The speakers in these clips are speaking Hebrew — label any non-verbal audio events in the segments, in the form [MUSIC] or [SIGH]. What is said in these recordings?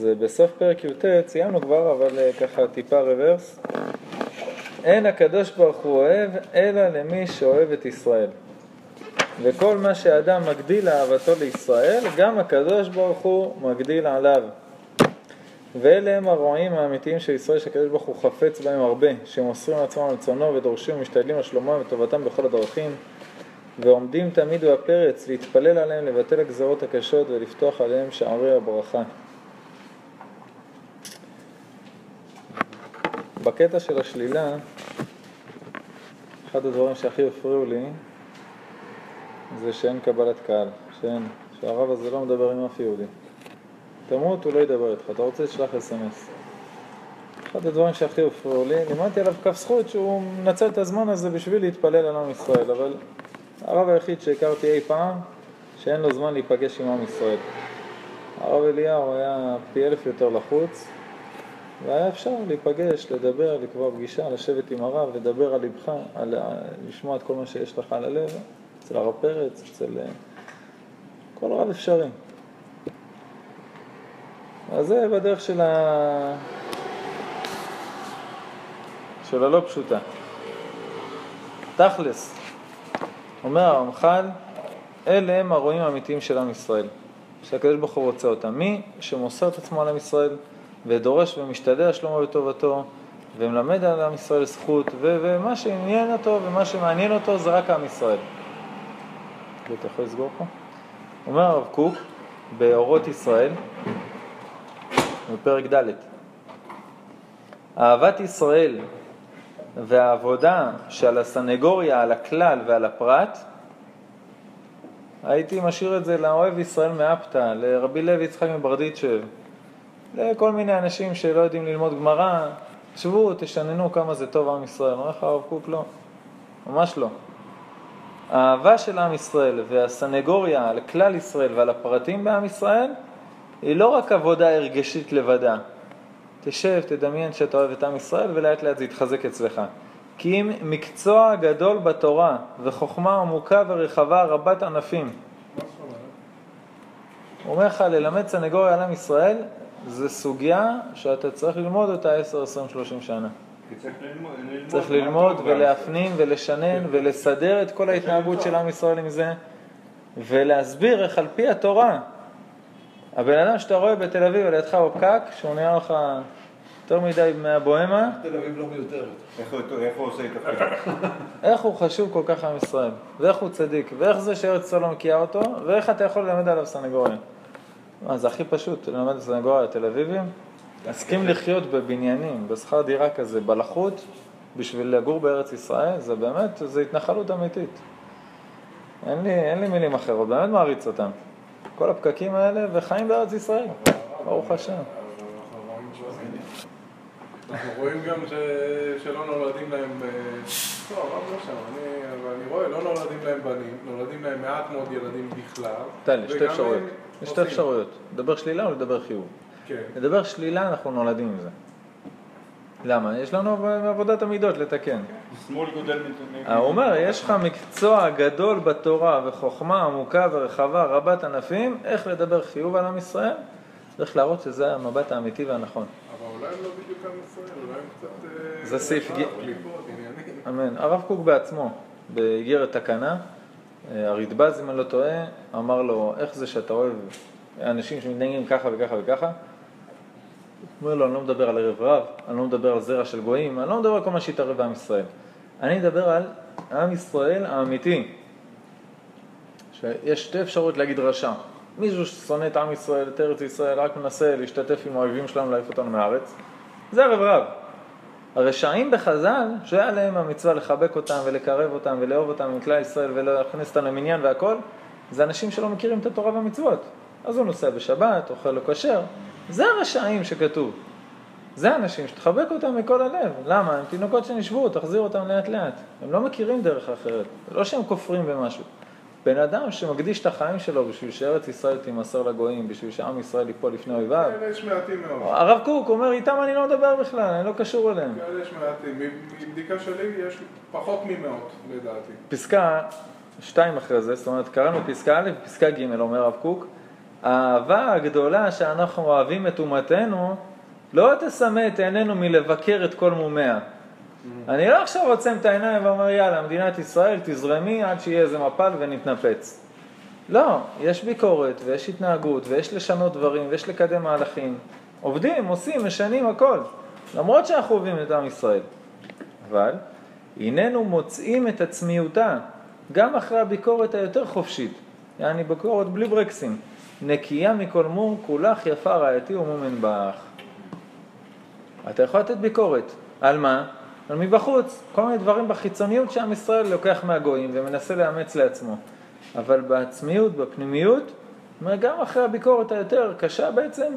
אז בסוף פרק י"ט סיימנו כבר, אבל אה, ככה טיפה רוורס. אין הקדוש ברוך הוא אוהב, אלא למי שאוהב את ישראל. וכל מה שאדם מגדיל אהבתו לישראל, גם הקדוש ברוך הוא מגדיל עליו. ואלה הם הרועים האמיתיים של ישראל שהקדוש ברוך הוא חפץ בהם הרבה, שמוסרים לעצמם על צונו ודורשים ומשתדלים על שלומם וטובתם בכל הדרכים, ועומדים תמיד בפרץ להתפלל עליהם, לבטל הגזרות הקשות ולפתוח עליהם שערי הברכה. בקטע של השלילה, אחד הדברים שהכי הפריעו לי זה שאין קבלת קהל, שאין, שהרב הזה לא מדבר עם אף יהודי. תמות, הוא לא ידבר איתך, אתה רוצה, תשלח אס.אם.אס. אחד הדברים שהכי הפריעו לי, לימדתי עליו כף זכות שהוא מנצל את הזמן הזה בשביל להתפלל על עם ישראל, אבל הרב היחיד שהכרתי אי פעם, שאין לו זמן להיפגש עם עם ישראל. הרב אליהו היה פי אלף יותר לחוץ, והיה אפשר להיפגש, לדבר, לקבוע פגישה, לשבת עם הרב, לדבר על לבך, על, לשמוע את כל מה שיש לך על הלב, אצל הרב פרץ, אצל כל רב אפשרי. אז זה בדרך של, ה... של הלא פשוטה. תכלס, אומר הרמח"ל, אלה הם הרועים האמיתיים של עם ישראל, שהקדוש ברוך הוא רוצה אותם. מי שמוסר את עצמו על עם ישראל ודורש ומשתדל שלומו וטובתו ומלמד על עם ישראל זכות ו- ומה שעניין אותו ומה שמעניין אותו זה רק עם ישראל. אתה יכול לסגור פה? אומר הרב קוק באורות ישראל, בפרק ד' אהבת ישראל והעבודה שעל הסנגוריה, על הכלל ועל הפרט, הייתי משאיר את זה לאוהב ישראל מאפתא, לרבי לוי יצחק מברדיצ'ב, לכל מיני אנשים שלא יודעים ללמוד גמרא, שבו, תשננו כמה זה טוב עם ישראל. אומר לך הרב קוק, לא, ממש לא. האהבה של עם ישראל והסנגוריה על כלל ישראל ועל הפרטים בעם ישראל היא לא רק עבודה הרגשית לבדה. תשב, תדמיין שאתה אוהב את עם ישראל ולאט לאט זה יתחזק אצלך. כי אם מקצוע גדול בתורה וחוכמה עמוקה ורחבה רבת ענפים. הוא אומר לך, ללמד סנגוריה על עם ישראל זה סוגיה שאתה צריך ללמוד אותה 10, 20, 30 שנה. צריך ללמוד, צריך ללמוד ולהפנים ולשנן ולסדר את כל ההתנהגות של עם ישראל עם זה ולהסביר איך על פי התורה הבן אדם שאתה רואה בתל אביב על ידך הוא פקק, שהוא נראה לך יותר מדי מהבוהמה, תל אביב לא מיותרת. איך הוא- איך הוא עושה את הפרק? [LAUGHS] איך הוא חשוב כל כך לעם ישראל, ואיך הוא צדיק, ואיך זה שארץ ישראל לא מכירה אותו, ואיך אתה יכול ללמד עליו סנגוריה. מה, זה הכי פשוט, ללמד סנגוריה לתל אביבים? להסכים לחיות בבניינים, בשכר דירה כזה, בלחות, בשביל לגור בארץ ישראל, זה באמת, זה התנחלות אמיתית. אין לי, אין לי מילים אחרות, באמת מעריץ אותם. כל הפקקים האלה, וחיים בארץ ישראל, ברוך השם. אנחנו רואים גם ש- שלא נולדים להם, אה, לא, הרב לא שם, אני- אני רואה, לא נולדים להם בנים, נולדים להם מעט מאוד ילדים בכלל. תן לי, שתי אפשרויות. יש שתי. אפשרויות, לדבר שלילה או לדבר חיוב. כן. לדבר שלילה, אנחנו נולדים עם זה. למה? יש לנו עבודת המידות לתקן. שמאל גודל מ... הוא אומר, יש לך מקצוע גדול בתורה וחוכמה עמוקה ורחבה רבת ענפים, איך לדבר חיוב על עם ישראל? צריך להראות שזה המבט האמיתי והנכון. אבל אולי הם לא בדיוק עם ישראל, אולי הם קצת... אה, זה סעיף ג-. אמן. הרב קוק בעצמו, באיגרת תקנה, אה, הרדב"ז, אם אני לא טועה, אמר לו, איך זה שאתה אוהב אנשים שמתנהגים ככה וככה וככה? הוא אומר לו, אני לא מדבר על ערב רב, אני לא מדבר על זרע של גויים, אני לא מדבר על כל מה שהתערב בעם ישראל. אני מדבר על עם ישראל האמיתי. שיש שתי אפשרויות להגיד רשע. מישהו ששונא את עם ישראל, את ארץ ישראל, רק מנסה להשתתף עם האויבים שלנו להעיף אותנו מהארץ, זה ערב רב. הרשעים בחז"ל, שהיה להם המצווה לחבק אותם ולקרב אותם ולאהוב אותם עם כלל ישראל ולהכניס אותם למניין והכל, זה אנשים שלא מכירים את התורה והמצוות. אז הוא נוסע בשבת, אוכל לא כשר, זה הרשעים שכתוב. זה אנשים שתחבק אותם מכל הלב. למה? הם תינוקות שנשבו, תחזיר אותם לאט לאט. הם לא מכירים דרך אחרת. זה לא שהם כופרים במשהו. בן אדם שמקדיש את החיים שלו בשביל שארץ ישראל תימסר לגויים, בשביל שעם ישראל ייפול לפני אויביו. כאלה יש מעטים מאוד. הרב קוק אומר, איתם אני לא מדבר בכלל, אני לא קשור אליהם. כאלה יש מעטים. מבדיקה שלי יש פחות ממאות, לדעתי. פסקה שתיים אחרי זה, זאת אומרת, קראנו פסקה א', פסקה ג', אומר הרב קוק, האהבה הגדולה שאנחנו אוהבים את אומתנו, לא תסמא את עינינו מלבקר את כל מומיה. אני לא עכשיו עוצם את העיניים ואומר, יאללה, מדינת ישראל, תזרמי עד שיהיה איזה מפל ונתנפץ. לא, יש ביקורת ויש התנהגות ויש לשנות דברים ויש לקדם מהלכים. עובדים, עושים, משנים הכל, למרות שאנחנו אוהבים את עם ישראל. אבל הננו מוצאים את עצמיותה גם אחרי הביקורת היותר חופשית, יעני ביקורת בלי ברקסים, נקייה מכל מום, כולך יפה רעייתי ומומן בך. אתה יכול לתת ביקורת, על מה? על מבחוץ, כל מיני דברים בחיצוניות שעם ישראל לוקח מהגויים ומנסה לאמץ לעצמו. אבל בעצמיות, בפנימיות, גם אחרי הביקורת היותר קשה בעצם,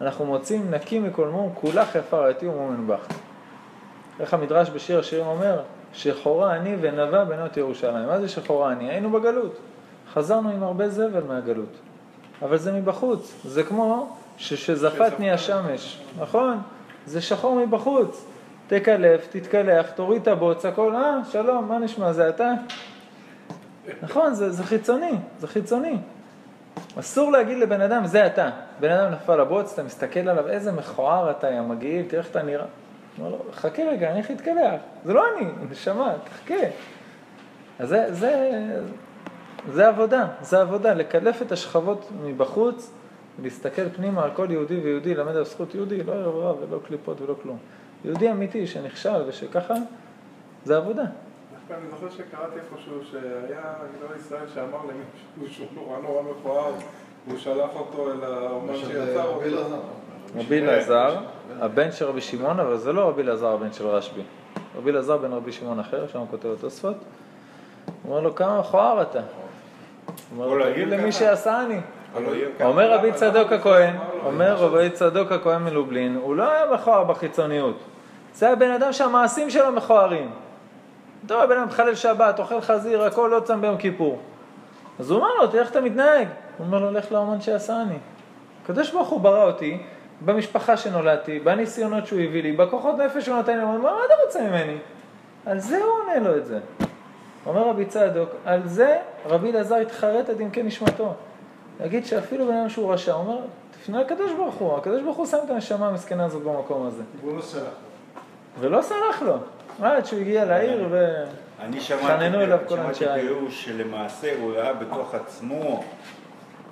אנחנו מוצאים נקי מכל מום, כולך יפה רעייתי ומומן בך. איך המדרש בשיר השירים אומר, שחורה אני ונבע בנות ירושלים. מה זה שחורה אני? היינו בגלות. חזרנו עם הרבה זבל מהגלות. אבל זה מבחוץ. זה כמו ששזפתני השמש, נכון? זה שחור מבחוץ. תקלף, תתקלח, תוריד את הבוץ, הכל, אה, שלום, מה נשמע, זה אתה? נכון, זה, זה חיצוני, זה חיצוני. אסור להגיד לבן אדם, זה אתה. בן אדם נפל לבוץ, אתה מסתכל עליו, איזה מכוער אתה, יא מגעיל, תראה איך אתה נראה. אומר לו, חכה רגע, אני איך להתקלח. זה לא אני, נשמה, תחכה. אז זה, זה, זה עבודה, זה עבודה, לקלף את השכבות מבחוץ, להסתכל פנימה על כל יהודי ויהודי, ללמד על זכות יהודי, לא רב ולא קליפות ולא כלום. יהודי אמיתי שנכשל ושככה, זה עבודה. דווקא אני זוכר שקראתי איפשהו שהיה גדול ישראל שאמר למישהו שהוא נורא נורא מכוער, והוא שלח אותו אל האומן שיצר אותו. רבי אלעזר, הבן של רבי שמעון, אבל זה לא רבי אלעזר הבן של רשב"י. רבי אלעזר בן רבי שמעון אחר, שם כותב התוספות. הוא אומר לו, כמה מכוער אתה. הוא אומר לו, תגיד למי שעשני. אומר רבי צדוק הכהן, אומר רבי צדוק הכהן מלובלין, הוא לא היה מכוער בחיצוניות. זה הבן אדם שהמעשים שלו מכוערים. אתה רואה בן אדם מחלל שבת, אוכל חזיר, הכל לא צם ביום כיפור. אז הוא אומר לו, תראה איך אתה מתנהג. הוא אומר לו, לך לאומן שעשני. הקדוש ברוך הוא ברא אותי במשפחה שנולדתי, בניסיונות שהוא הביא לי, בכוחות נפש שהוא נתן לי, הוא אומר, מה אתה רוצה ממני? על זה הוא עונה לו את זה. אומר רבי צדוק, על זה רבי אלעזר התחרט עד עמקי נשמתו. להגיד שאפילו בן אדם שהוא רשע, הוא אומר, תפנה לקדוש ברוך הוא, הקדוש ברוך הוא שם את הנשמה המסכנה הזאת במקום הזה. והוא לא סלח. ולא סלח לו. עד שהוא הגיע לעיר ו... אני שמעתי העיר. פירוש שלמעשה הוא ראה בתוך עצמו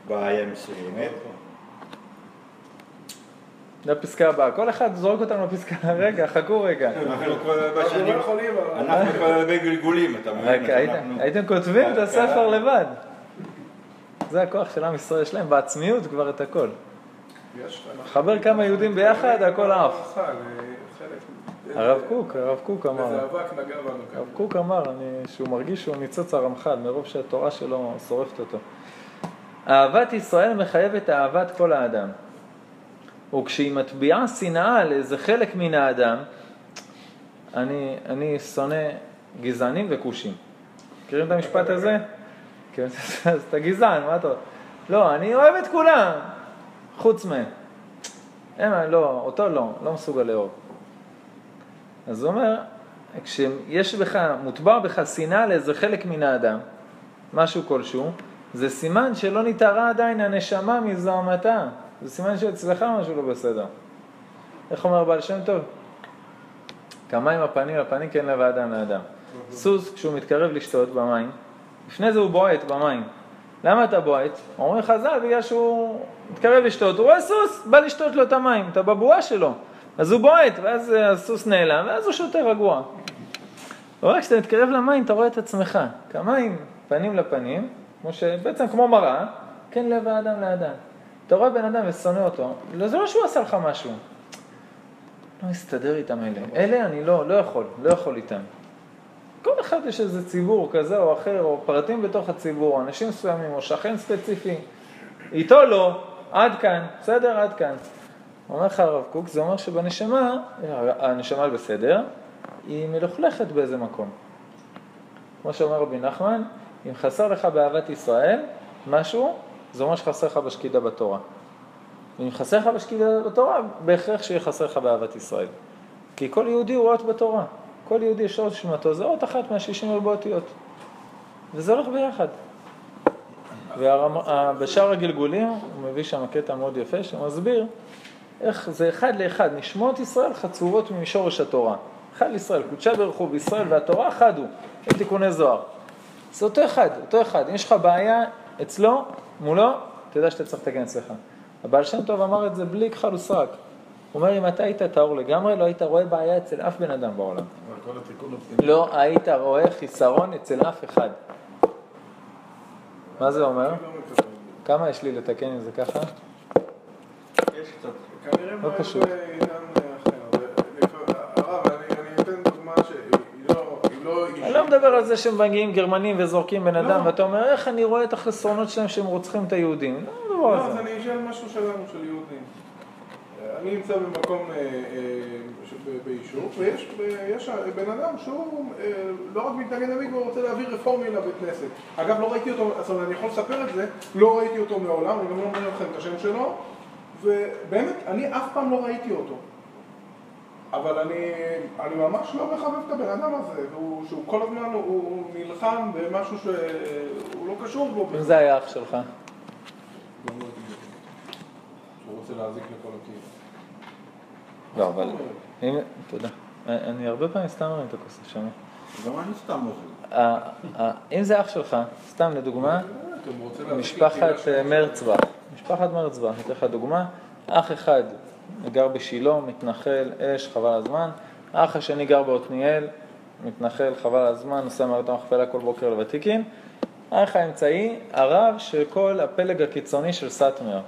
בעיה מסוימת. זה הפסקה הבאה. כל אחד זורק אותנו לפסקה, [LAUGHS] רגע, חכו רגע. אנחנו כבר הרבה גלגולים, אתה מבין? הייתם- כותבים את הספר. לבד. זה הכוח של עם ישראל, יש להם בעצמיות כבר את הכל. חבר כמה יהודים ביחד, הכל עף. ברכה, לחלק. הרב קוק, הרב קוק אמר. איזה אבק נגע בנו. הרב קוק אמר אני, שהוא מרגיש שהוא ניצוץ הרמח"ל, מרוב שהתורה שלו שורפת אותו. אהבת ישראל מחייבת אהבת כל האדם. וכשהיא מטביעה שנאה לאיזה חלק מן האדם, אני, אני שונא גזענים וכושים. מכירים את המשפט הזה? כן, [LAUGHS] אז אתה גזען, מה אתה... לא, אני אוהב את כולם, חוץ מהם. הם, לא, אותו לא, לא מסוגל לאהוב. אז הוא אומר, כשיש בך, מוטבע בך שנאה לאיזה חלק מן האדם, משהו כלשהו, זה סימן שלא נתערה עדיין הנשמה מזוהמתה. זה סימן שאצלך משהו לא בסדר. איך אומר בעל שם טוב? כמים הפנים לפנים כן לב האדם לאדם. סוס, כשהוא מתקרב לשתות במים, לפני זה הוא בועט במים. למה אתה בועט? אומרים חז"ל, בגלל שהוא מתקרב לשתות, הוא רואה סוס, בא לשתות לו את המים, אתה בבועה שלו. אז הוא בועט, ואז הסוס נעלם, ואז הוא שותה רגוע. אומר, כשאתה מתקרב למים, אתה רואה את עצמך. כמים, פנים לפנים, כמו שבעצם כמו מראה, כן לב האדם לאדם. אתה רואה בן אדם ושונא אותו, לא, זה לא שהוא עשה לך משהו. לא מסתדר איתם אלה. אלה אני לא, לא יכול, לא יכול איתם. כל אחד יש איזה ציבור כזה או אחר, או פרטים בתוך הציבור, אנשים מסוימים, או שכן ספציפי. איתו לא, עד כאן, בסדר? עד כאן. אומר לך הרב קוק, זה אומר שבנשמה, הנשמה בסדר, היא מלוכלכת באיזה מקום. כמו שאומר רבי נחמן, אם חסר לך באהבת ישראל משהו, זה אומר שחסר לך בשקידה בתורה. ואם חסר לך בשקידה בתורה, בהכרח שיהיה חסר לך באהבת ישראל. כי כל יהודי הוא אות בתורה. כל יהודי יש אות שמתו, זה אות אחת מהשישים רבו אותיות. וזה הולך ביחד. ובשאר הגלגולים הוא מביא שם קטע מאוד יפה שמסביר איך זה אחד לאחד, נשמות ישראל חצובות משורש התורה. אחד לישראל, קודשה ברכו בישראל והתורה חד הוא, זה תיקוני זוהר. זה אותו אחד, אותו אחד. אם יש לך בעיה אצלו, מולו, תדע שאתה צריך לתקן אצלך. הבעל שם טוב אמר את זה בלי כחל וסרק. הוא אומר, אם אתה היית טהור לגמרי, לא היית רואה בעיה אצל אף בן אדם בעולם. לא היית רואה חיסרון אצל אף אחד. מה זה אומר? כמה יש לי לתקן אם זה ככה? יש קצת. כנראה לא פשוט. אני לא לא אני. לא מדבר על זה שמגיעים גרמנים וזורקים בן אדם, לא. ואתה אומר, איך אני רואה את החסרונות שלהם שהם רוצחים את היהודים? לא אז. אני אשאל משהו שלנו, של יהודים. אני נמצא במקום אה, אה, ביישוב, ויש יש בן אדם שהוא אה, לא רק מתנגד למקווה, הוא רוצה להעביר רפורמי לבית כנסת. אגב, לא ראיתי אותו, זאת אומרת, אני יכול לספר את זה, לא ראיתי אותו מעולם, אני גם לא אומר לכם את השם שלו, ובאמת, אני אף פעם לא ראיתי אותו. אבל אני, אני ממש לא מחבב את הבן אדם הזה, והוא, שהוא כל הזמן, הוא, הוא נלחם במשהו שהוא לא קשור בו. אם זה היה אח שלך. לא הייתי בטוח. שהוא רוצה להזיק לכל הקהילה. לא, אבל... תודה. אני הרבה פעמים סתם מרים את הכוס שם. גם אני סתם עוזר. אם זה אח שלך, סתם לדוגמה, להזיק משפחת אה, מרצבך, משפחת מרצבך, אני אתן לך דוגמה, אח אחד גר בשילה, מתנחל, אש, חבל הזמן, האח השני גר בעתניאל, מתנחל, חבל הזמן, נוסע מערת המכפלה כל בוקר לוותיקין, האח האמצעי, הרב של כל הפלג הקיצוני של סאטמר.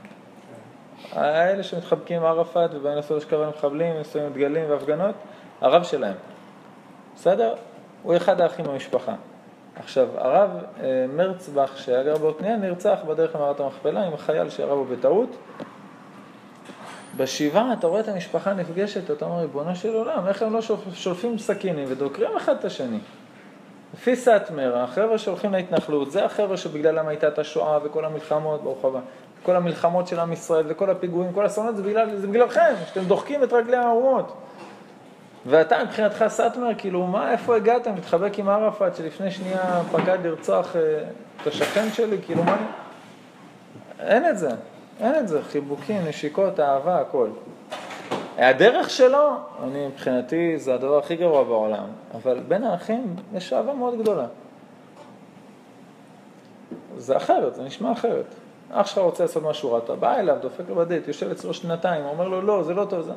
האלה שמתחבקים עם ערפאת ובאים לעשות אשכבה למחבלים, עם דגלים והפגנות, הרב שלהם. בסדר? הוא אחד האחים במשפחה. עכשיו, הרב אה, מרצבך, שהיה גר בעתניאל, נרצח בדרך למערת המכפלה עם החייל שירה בו בטעות. בשבעה אתה רואה את המשפחה נפגשת, אתה אומר, ריבונו של עולם, איך הם לא שולפ- שולפים סכינים ודוקרים אחד את השני? לפי סאטמר, החבר'ה שהולכים להתנחלות, זה החבר'ה שבגללם הייתה את השואה וכל המלחמות, ברוך הבא, כל המלחמות של עם ישראל וכל הפיגועים, כל האסונות, זה, בגלל, זה בגללכם, שאתם דוחקים את רגלי האומות. ואתה מבחינתך סאטמר, כאילו, מה, איפה הגעת? מתחבק עם ערפאת שלפני שנייה פקד לרצוח אה, את השכן שלי, כאילו, מה... אין את זה, אין את זה, חיבוקים, נשיקות, אהבה, הכל. הדרך שלו, אני מבחינתי, זה הדבר הכי גרוע בעולם, אבל בין האחים יש אהבה מאוד גדולה. זה אחרת, זה נשמע אחרת. אח שלך רוצה לעשות משהו רע, אתה בא אליו, דופק לו בדלת, יושב אצלו שנתיים, אומר לו, לא, זה לא טוב, זה...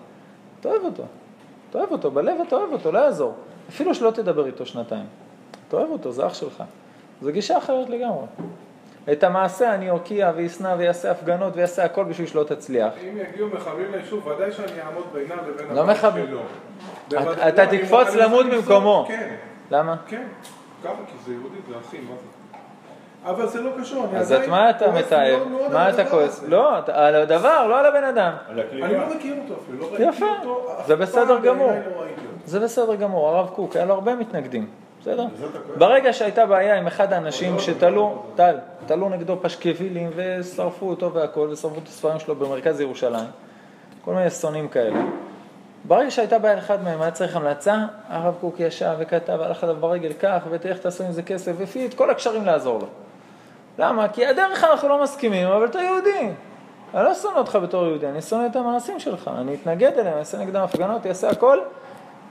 אתה אוהב אותו. אתה אוהב אותו, בלב אתה אוהב אותו, לא יעזור. אפילו שלא תדבר איתו שנתיים. אתה אוהב אותו, זה אח שלך. זו גישה אחרת לגמרי. את המעשה אני אוקיע וישנא ויעשה הפגנות ויעשה הכל בשביל שלא תצליח. אם יגיעו מחבלים ליישוב, ודאי שאני אעמוד בינם לבין לא מחבל. שלו. אתה- תקפוץ למות במקומו. כן, למה? כן. ככה, כי זה יהודי, זה אחים, מה זה? אבל זה לא קשור, אני אז עדיין את מה אתה מתאר? מה אתה כועס? לא, על הדבר, לא על הבן אדם. אני לא מכיר אותו אפילו, לא ראיתי יפה, אותו. אף זה בסדר גמור. לא. זה בסדר גמור, הרב קוק, היה לו הרבה מתנגדים, בסדר? ברגע שהייתה בעיה עם אחד האנשים שתלו, טל, תלו נגדו פשקווילים ושרפו אותו והכל, ושרפו את הספרים שלו במרכז ירושלים, כל מיני שונאים כאלה. ברגע שהייתה בעיה לאחד מהם, היה צריך המלצה, הרב קוק ישב וכתב, הלך עליו ברגל כך, ותראה איך תעשו עם זה כסף, והפעיל את כל הקשרים לעזור לו. למה? כי הדרך אנחנו לא מסכימים, אבל אתה יהודי. אני לא שונא אותך בתור יהודי, אני שונא את המעשים שלך, אני אתנגד אליהם, אני אעשה נגדם הפגנות, אעשה הכל,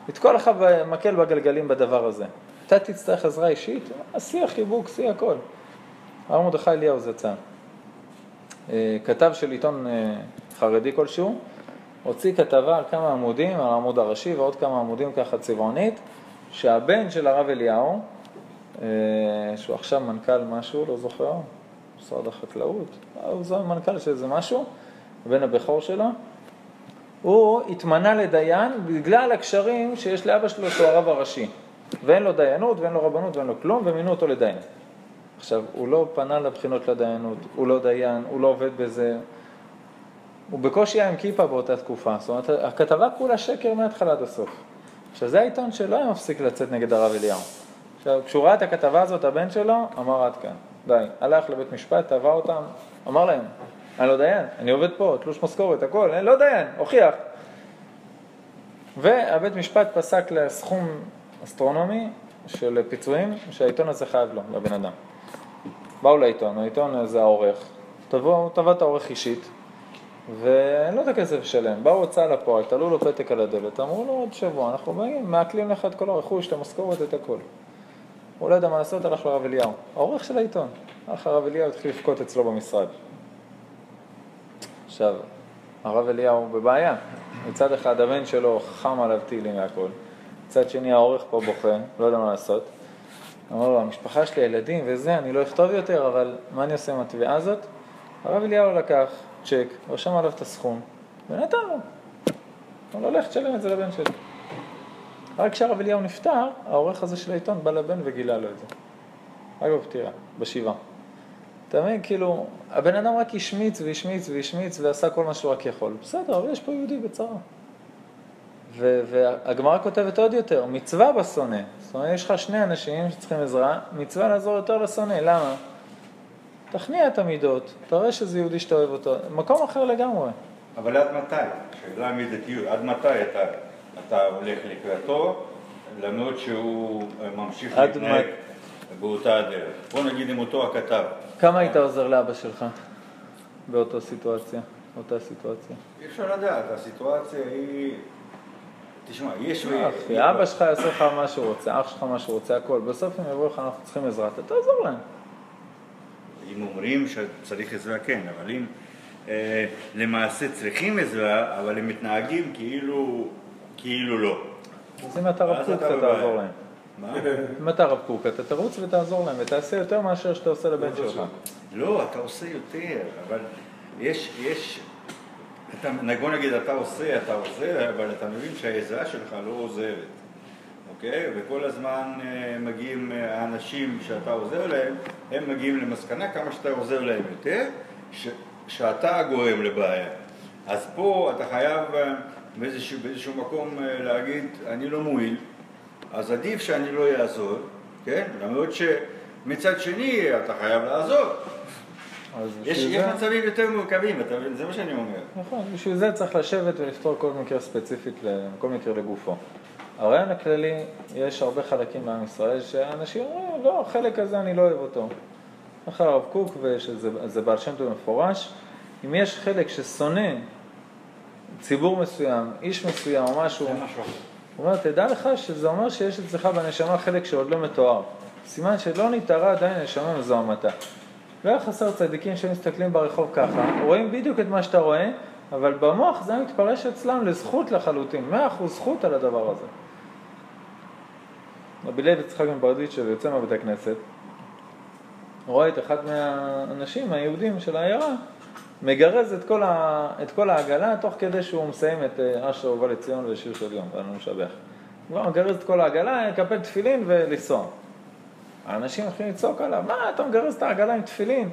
לתקוע לך מקל בגלגלים בדבר הזה. אתה תצטרך עזרה אישית, שיא החיבוק, שיא הכל. הרב מרדכי אליהו זצ"ל. אה, כתב של עיתון אה, חרדי כלשהו, הוציא כתבה על כמה עמודים, על העמוד הראשי ועוד כמה עמודים ככה צבעונית, שהבן של הרב אליהו, שהוא עכשיו מנכ"ל משהו, לא זוכר, משרד החקלאות, אה, הוא זה מנכ"ל של איזה משהו, הבן הבכור שלו, הוא התמנה לדיין בגלל הקשרים שיש לאבא שלו שהוא הרב הראשי. ואין לו דיינות ואין לו רבנות ואין לו כלום, ומינו אותו לדיין. עכשיו, הוא לא פנה לבחינות לדיינות, הוא לא דיין, הוא לא עובד בזה. הוא בקושי היה עם כיפה באותה תקופה. זאת אומרת, הכתבה כולה שקר מההתחלה עד הסוף. עכשיו, זה העיתון שלא היה מפסיק לצאת נגד הרב אליהו. עכשיו, כשהוא ראה את הכתבה הזאת, הבן שלו אמר עד כאן, די. הלך לבית משפט, תבע אותם, אמר להם, אני לא דיין, אני עובד פה, תלוש משכורת, הכל, אני לא דיין, הוכיח. והבית משפט פסק לסכום אסטרונומי של פיצויים שהעיתון הזה חייב לו, לבן אדם. באו לעיתון, העיתון זה העורך, תבוא, תבע את העורך אישית, ואין לו את הכסף לשלם. באו הוצאה לפועל, תלו לו פתק על הדלת, אמרו לו עוד שבוע, אנחנו באים, מעקלים לך את כל הרכוש, את המשכורת, את הכל. הוא לא יודע מה לעשות, הלך לרב אליהו, העורך של העיתון. הלך לרב אליהו, התחיל לבכות אצלו במשרד. עכשיו, הרב אליהו בבעיה. מצד אחד הבן שלו חם עליו תהילים והכל, מצד שני העורך פה בוכה, לא יודע מה לעשות. אמר לו, המשפחה שלי, הילדים וזה, אני לא אכתוב יותר, אבל מה אני עושה עם התביעה הזאת? הרב אליהו לקח צ'ק, רשם עליו את הסכום, ונתן לו. אמר לו, לך תשלם את זה לבן שלי. רק כשהרב אליהו נפטר, העורך הזה של העיתון בא לבן וגילה לו את זה. רק בפטירה, בשבעה. אתה מבין, כאילו, הבן אדם רק השמיץ והשמיץ והשמיץ ועשה כל מה שהוא רק יכול. בסדר, אבל יש פה יהודי בצרה. והגמרא כותבת עוד יותר, מצווה בשונא. זאת אומרת, יש לך שני אנשים שצריכים עזרה, מצווה לעזור יותר לשונא. למה? תכניע את המידות, תראה שזה יהודי שאתה אוהב אותו, מקום אחר לגמרי. אבל עד מתי? שאלה המידתיות, עד מתי אתה, אתה הולך לקראתו, למרות שהוא ממשיך להתנהג באותה הדרך? בוא נגיד עם אותו הכתב. כמה היית עוזר לאבא שלך באותה סיטואציה? אותה סיטואציה? אי אפשר לדעת, הסיטואציה היא... תשמע, יש... אחי, אבא שלך יעשה לך מה שהוא רוצה, אח שלך מה שהוא רוצה, הכל. בסוף הם יבואו לך, אנחנו צריכים עזרה, אתה תעזור להם. אם אומרים שצריך עזרה, כן, אבל אם אה, למעשה צריכים עזרה, אבל הם מתנהגים כאילו, כאילו לא. אז אם אתה רב קוק, אתה תעזור להם. מה? אם אתה רב קוק, אתה תרוץ ותעזור להם, ותעשה יותר מאשר שאתה עושה לבן שלך. לא, אתה עושה יותר, אבל יש, יש, אתה, בוא נגיד אתה עושה, אתה עוזר, אבל אתה מבין שהעזרה שלך לא עוזרת, אוקיי? וכל הזמן אה, מגיעים אה, האנשים שאתה עוזר להם, הם מגיעים למסקנה כמה שאתה עוזר להם יותר, ש, שאתה גורם לבעיה. אז פה אתה חייב אה, באיזשהו, באיזשהו מקום להגיד, אני לא מועיל, אז עדיף שאני לא אעזור, כן? למרות שמצד שני אתה חייב לעזור. יש, יש. מצבים יותר מורכבים, אתה מבין? זה מה שאני אומר. נכון, בשביל זה צריך לשבת ולפתור כל מקרה ספציפית, כל מקרה לגופו. הרעיון הכללי, יש הרבה חלקים בעם ישראל שאנשים אומרים, לא, החלק הזה אני לא אוהב אותו. אחר הרב קוק, ושזה בעל שם טוב מפורש, אם יש חלק ששונא ציבור מסוים, איש מסוים או משהו, הוא אומר, תדע לך שזה אומר שיש אצלך בנשמה חלק שעוד לא מתואר. סימן שלא נתארה עדיין נשמה מזוהמתה. לא חסר צדיקים שמסתכלים ברחוב ככה, רואים בדיוק את מה שאתה רואה, אבל במוח זה מתפרש אצלם לזכות לחלוטין, מאה אחוז זכות על הדבר הזה. רבי לוי יצחק בן ברדיצ'ב יוצא מהבית הכנסת, רואה את אחד מהאנשים היהודים של העיירה, מגרז את כל, ה, את כל העגלה תוך כדי שהוא מסיים את אה, אשר ובא לציון ושיר של יום, ואנו נשבח. הוא מגרז את כל העגלה, יקפל תפילין ולנסוע. האנשים מתחילים לצעוק עליו, מה אתה מגרז את העגלה עם תפילין?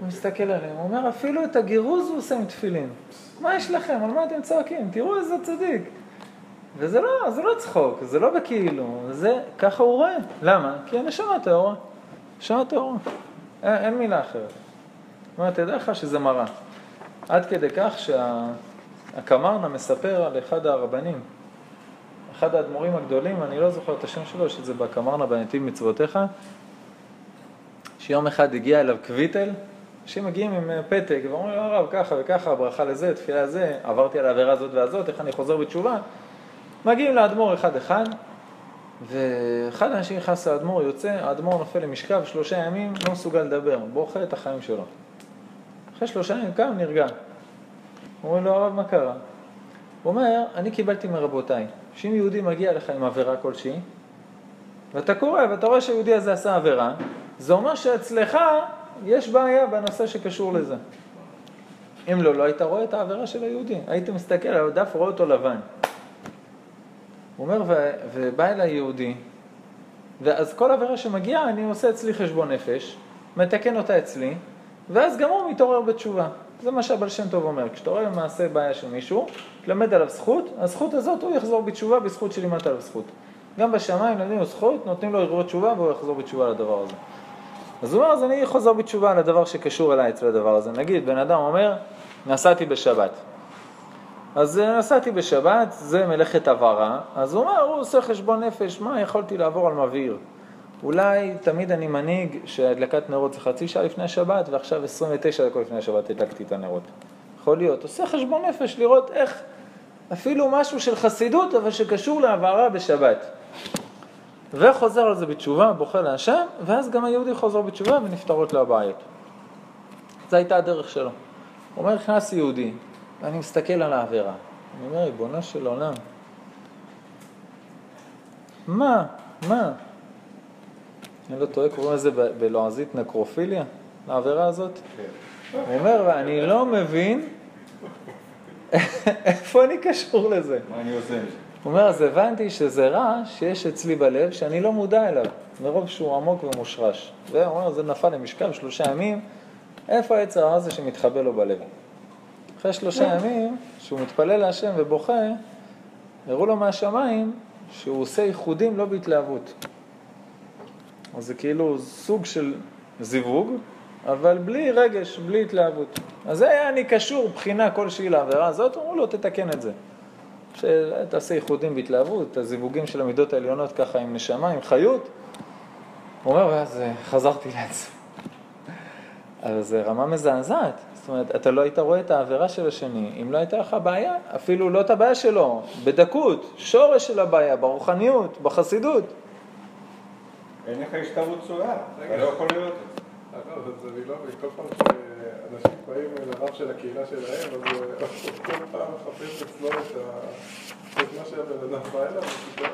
הוא מסתכל עליהם, הוא אומר, אפילו את הגירוז הוא עושה עם תפילין. מה יש לכם? על מה אתם צועקים? תראו איזה צדיק. וזה לא, זה לא צחוק, זה לא בכאילו, זה, ככה הוא רואה. למה? כי הנשמה טהורה. נשמה טהורה. אין, אין מילה אחרת. זאת אומרת, תדע לך שזה מראה. עד כדי כך שהקמרנה מספר על אחד הרבנים, אחד האדמו"רים הגדולים, אני לא זוכר את השם שלו, יש את זה בקמרנה בנתיב מצוותיך, שיום אחד הגיע אליו קוויטל, אנשים מגיעים עם אה, פתק ואומרים לו הרב ככה וככה, ברכה לזה, תפילה לזה, עברתי על העבירה הזאת והזאת, איך אני חוזר בתשובה. מגיעים לאדמו"ר אחד אחד, ואחד האנשים נכנס לאדמו"ר, יוצא, האדמו"ר נופל למשכב, שלושה ימים, לא מסוגל לדבר, בוכה את החיים שלו. אחרי שלושה ימים קם, נרגע. אומרים לו, הרב, מה קרה? הוא אומר, אני קיבלתי מרבותיי, שאם יהודי מגיע לך עם עבירה כלשהי, ואתה קורא ואתה רואה שהיהודי הזה עשה עבירה, זה אומר שאצלך יש בעיה בנושא שקשור לזה. אם לא, לא היית רואה את העבירה של היהודי, היית מסתכל על הדף, רואה אותו לבן. הוא אומר, ו- ובא אליי יהודי, ואז כל עבירה שמגיעה, אני עושה אצלי חשבון נפש, מתקן אותה אצלי, ואז גם הוא מתעורר בתשובה. זה מה שהבעל שם טוב אומר, כשאתה רואה מעשה בעיה של מישהו, תלמד עליו זכות, הזכות הזאת הוא יחזור בתשובה בזכות שלימדת עליו זכות. גם בשמיים נותנים לו זכות, נותנים לו ערעור תשובה והוא יחזור בתשובה לדבר הזה. אז הוא אומר, אז אני חוזר בתשובה על הדבר שקשור אליי אצל הדבר הזה. נגיד, בן אדם אומר, נסעתי בשבת. אז נסעתי בשבת, זה מלאכת הבהרה, אז הוא אומר, הוא עושה חשבון נפש, מה יכולתי לעבור על מבעיר? אולי תמיד אני מנהיג שהדלקת נרות זה חצי שעה לפני השבת, ועכשיו 29 דקות לפני השבת הדלקתי את הנרות. יכול להיות. עושה חשבון נפש לראות איך אפילו משהו של חסידות, אבל שקשור להעברה בשבת. וחוזר על זה בתשובה, בוכה להשם, ואז גם היהודי חוזר בתשובה ונפתרות לו הבעיות. זו הייתה הדרך שלו. הוא אומר, נכנס יהודי, ואני מסתכל על העבירה. אני אומר, ריבונו של עולם, מה, מה? אני לא טועה, קוראים לזה בלועזית נקרופיליה, לעבירה הזאת? הוא אומר, ואני לא מבין [LAUGHS] איפה אני קשור לזה. מה אני עושה? הוא אומר, אז הבנתי שזה רע שיש אצלי בלב שאני לא מודע אליו, מרוב שהוא עמוק ומושרש. והוא אומר, זה נפל למשכב שלושה ימים, איפה העץ הרע הזה שמתחבא לו בלב? אחרי שלושה ימים, שהוא מתפלל להשם ובוכה, הראו לו מהשמיים שהוא עושה ייחודים לא בהתלהבות. אז זה כאילו סוג של זיווג, אבל בלי רגש, בלי התלהבות. אז זה היה אני קשור בחינה כלשהי לעבירה הזאת, אמרו לו, תתקן את זה. שתעשה ייחודים בהתלהבות, את הזיווגים של המידות העליונות ככה עם נשמה, עם חיות. הוא אומר, ואז אה, חזרתי לעצמי. אבל זו רמה מזעזעת. זאת אומרת, אתה לא היית רואה את העבירה של השני, אם לא הייתה לך בעיה, אפילו לא את הבעיה שלו, בדקות, שורש של הבעיה, ברוחניות, בחסידות. אין לך השתוות צורה, אתה לא יכול להיות את זה. אגב, אז אני לא מבין, כל פעם שאנשים באים לרב של הקהילה שלהם, אז הוא [LAUGHS] כל פעם מחפש אצלו את מה שהבן אדם בא אליו, ופתאום-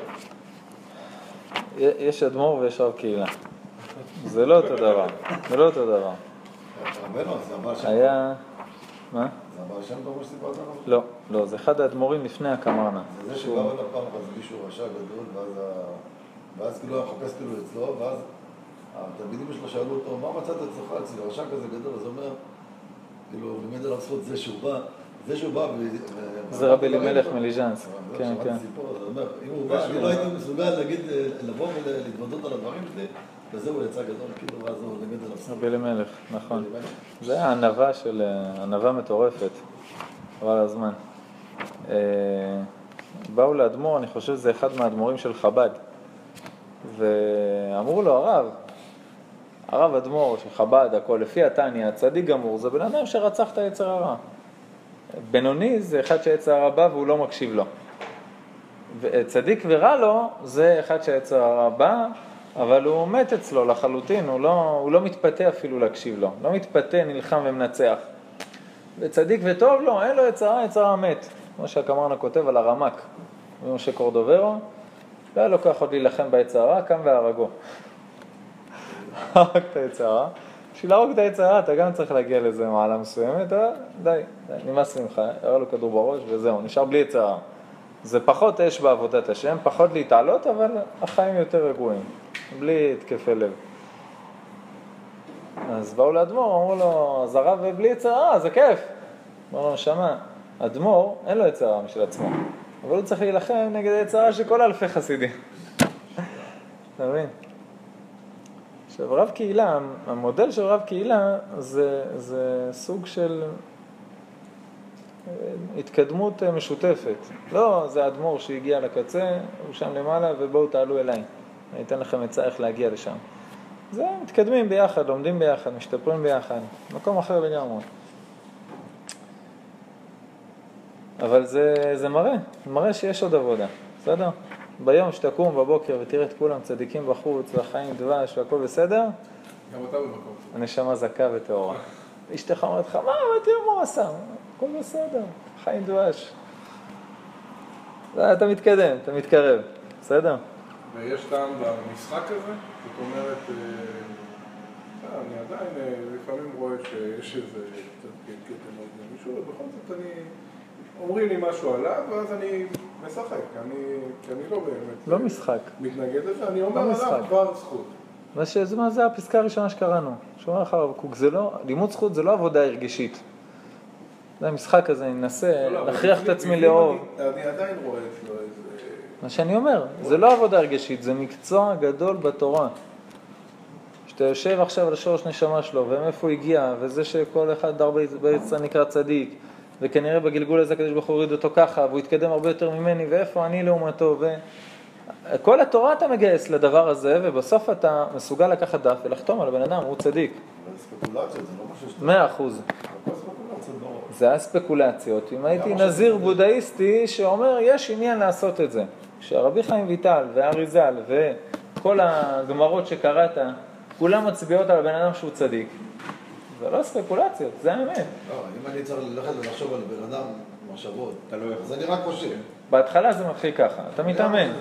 יש אדמו"ר ויש רב קהילה. זה לא אותו דבר, זה לא אותו דבר. היה... מה? זה הבעל שם טוב מה שסיפרת לנו? לא, לא, זה אחד האדמו"רים לפני הקמרנה. זה זה שבא אליו פעם אחת מישהו רשע גדול, ואז ה- ואז כאילו היה מחפש כאילו אצלו, ואז התלמידים שלו שאלו אותו, מה מצאת אצלך אצלי, רשע כזה גדול? אז הוא אומר, כאילו, הוא לימד עליו זכות זה שהוא בא, זה שהוא בא זה רבי אלימלך מליז'נסק, אבל כן, כן. אומר, אם הוא בא, אני לא הייתי מסוגל להגיד, לבוא ולהתוודות על הדברים שלי, וזהו הוא יצא גדול, כאילו, ואז הוא לימד עליו זכות. רבי אלימלך, נכון. זה היה ענווה של... ענווה מטורפת, חבל הזמן. אה, באו לאדמו"ר, אני חושב שזה אחד מהאדמו"רים של חב"ד, ואמרו לו, הרב, הרב אדמו"ר של חב"ד, הכל לפי התניא, צדיק גמור, זה בן אדם שרצח את היצר הרע. בינוני זה אחד שהיצר הרע בא והוא לא מקשיב לו. צדיק ורע לו זה אחד שהיצר הרע בא, אבל הוא מת אצלו לחלוטין, הוא לא, הוא לא מתפתה אפילו להקשיב לו, לא מתפתה, נלחם ומנצח. וצדיק וטוב לו, אין לו יצר הרע, יצר הרע מת. כמו שהקמרנה כותב על הרמק, משה קורדוברו, לא היה לו כוח עוד להילחם ביצר הרע, קם והרגו. הרג את היצר הרע. בשביל להרוג את היצר הרע אתה גם צריך להגיע לאיזה מעלה מסוימת, אה? די, נמאס ממך, הראה לו כדור בראש וזהו, נשאר בלי הרע. זה פחות אש בעבודת השם, פחות להתעלות, אבל החיים יותר רגועים, בלי התקפי לב. אז באו לאדמו"ר, אמרו לו, אז הרב בלי יצר הרע, זה כיף. אמר לו, נשמה, אדמו"ר, אין לו יצר הרע משל עצמו, אבל הוא צריך להילחם נגד היצר הרע של כל אלפי חסידים. אתה מבין? עכשיו, רב קהילה, המודל של רב קהילה זה, זה סוג של אה, התקדמות אה, משותפת. לא, זה האדמו"ר שהגיע לקצה, הוא שם למעלה, ובואו תעלו אליי. אני אתן לכם עצה איך להגיע לשם. זה מתקדמים ביחד, לומדים ביחד, משתפרים ביחד, מקום אחר לגמרי. אבל זה, זה מראה, מראה שיש עוד עבודה, בסדר? ביום שתקום בבוקר ותראה את כולם צדיקים בחוץ, והחיים דבש והכל בסדר, גם אתה במקום. הנשמה זכה וטהורה. אשתך אומרת לך, מה, תראה מה הוא עשה? הכל בסדר, חיים דבש. אתה מתקדם, אתה מתקרב, בסדר? ויש טעם במשחק הזה? זאת אומרת, אה, אה, אני עדיין אה, לפעמים רואה שיש איזה קצת על זה מישהו, ובכל זאת אני... אומרים לי משהו עליו, ואז אני משחק, אני, כי אני לא באמת לא משחק. מתנגד לזה, אני אומר לא. עליו כבר זכות. מה שזה מה זה הפסקה הראשונה שקראנו. שאומר לך הרב קוק, זה לא, לימוד זכות זה לא עבודה הרגשית. זה המשחק הזה, אני אנסה לא, לא, להכריח את עצמי לאהוב. אני- אני עדיין רואה אצלו איזה... מה שאני אומר, זה לא עבודה הרגשית, זה מקצוע גדול בתורה. שאתה יושב עכשיו על השורש נשמה שלו, ומאיפה הוא הגיע, וזה שכל אחד דר ביצר נקרא צדיק, וכנראה בגלגול הזה הקדוש ברוך הוא הוריד אותו ככה, והוא התקדם הרבה יותר ממני, ואיפה אני לעומתו, ו... כל התורה אתה מגייס לדבר הזה, ובסוף אתה מסוגל לקחת דף ולחתום על הבן אדם, הוא צדיק. אבל ספקולציות, זה לא משהו שאתה... מאה אחוז. לא... זה היה ספקולציות. אם הייתי נזיר זה- בודהיסטי שאומר, יש עניין לעשות את זה. כשהרבי חיים ויטל והאריזל וכל הגמרות שקראת, כולם מצביעות על הבן אדם שהוא צדיק. זה לא ספקולציות, זה האמת. לא, אם אני צריך ללכת ולחשוב על בן אדם מחשבות, לא יכול. אז אני רק חושב. בהתחלה זה מתחיל ככה, אתה מתאמן.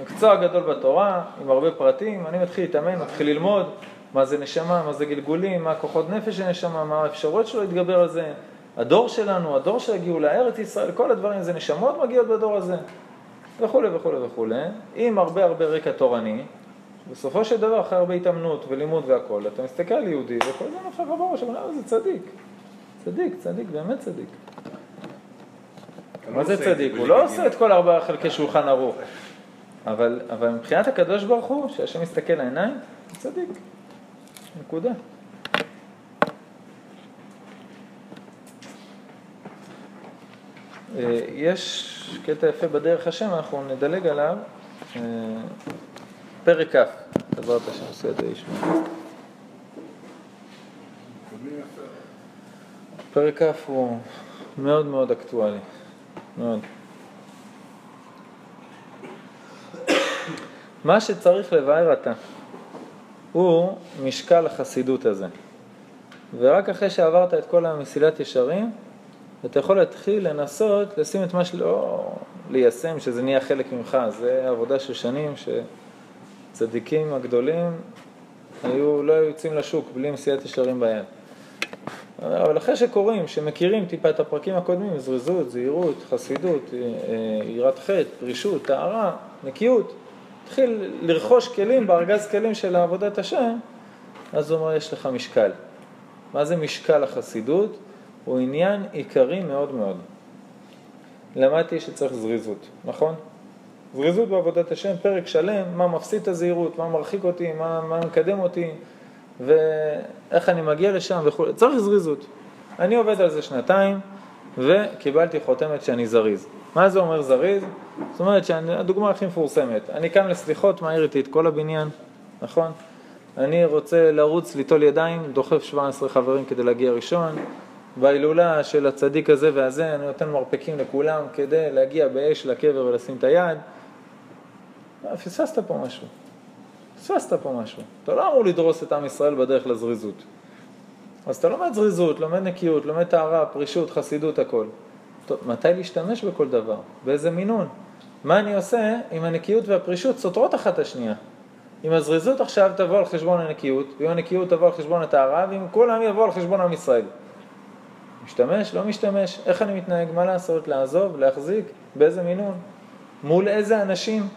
מקצוע גדול בתורה, עם הרבה פרטים, אני מתחיל להתאמן, מתחיל ללמוד מה זה נשמה, מה זה גלגולים, מה כוחות נפש של נשמה, מה האפשרויות שלו להתגבר על זה. הדור שלנו, הדור של הגאולה, ארץ ישראל, כל הדברים, זה נשמות מגיעות בדור הזה, וכולי וכולי וכולי, עם הרבה הרבה רקע תורני. בסופו של דבר, אחרי הרבה התאמנות ולימוד והכול, אתה מסתכל על יהודי, וכל זה נופל לך בראש, אבל למה זה צדיק? צדיק, צדיק, באמת צדיק. מה זה צדיק? הוא לא. עושה את כל ארבעה חלקי שולחן ערוך. אבל, אבל מבחינת הקדוש ברוך הוא, שהשם מסתכל לעיניים, הוא צדיק. נקודה. אה, יש קטע יפה בדרך השם, אנחנו נדלג עליו. פרק כ', בעזרת השם, סייעתא ישמע. מקבלים יפה. פרק כ' הוא מאוד מאוד אקטואלי, מאוד. מה שצריך לבאר אתה הוא משקל החסידות הזה. ורק אחרי שעברת את כל המסילת ישרים, אתה יכול להתחיל לנסות לשים את מה שלא ליישם, שזה נהיה חלק ממך. זה עבודה של שנים שצדיקים הגדולים היו, לא היו יוצאים לשוק בלי מסילת ישרים ביד. אבל אחרי שקוראים, שמכירים טיפה את הפרקים הקודמים, זריזות, זהירות, חסידות, אה, אה, יראת חטא, פרישות, טהרה, נקיות, התחיל לרכוש כלים בארגז כלים של עבודת השם, אז הוא אומר, יש לך משקל. מה זה משקל החסידות? הוא עניין עיקרי מאוד מאוד. למדתי שצריך זריזות, נכון? זריזות בעבודת השם, פרק שלם, מה מפסיד את הזהירות, מה מרחיק אותי, מה, מה מקדם אותי, ואיך אני מגיע לשם וכו', צריך זריזות. אני עובד על זה שנתיים, וקיבלתי חותמת שאני זריז. מה זה אומר זריז? זאת אומרת שהדוגמה הכי מפורסמת, אני קם לסליחות, מעיר איתי את כל הבניין, נכון? אני רוצה לרוץ, ליטול ידיים, דוחף 17 חברים כדי להגיע ראשון. בהילולה של הצדיק הזה והזה, אני נותן מרפקים לכולם כדי להגיע באש לקבר ולשים את היד. אה, פספסת פה משהו. פספסת פה משהו. אתה לא אמור לדרוס את עם ישראל בדרך לזריזות. אז אתה לומד זריזות, לומד נקיות, לומד טהרה, פרישות, חסידות, הכל. טוב, מתי להשתמש בכל דבר? באיזה מינון? מה אני עושה אם הנקיות והפרישות סותרות אחת את השנייה? אם הזריזות עכשיו תבוא על חשבון הנקיות, ואם הנקיות תבוא על חשבון הטהרה, ואם כולם יבוא על חשבון עם ישראל. משתמש, לא משתמש, איך אני מתנהג, מה לעשות, לעזוב, להחזיק, באיזה מינון, מול איזה אנשים.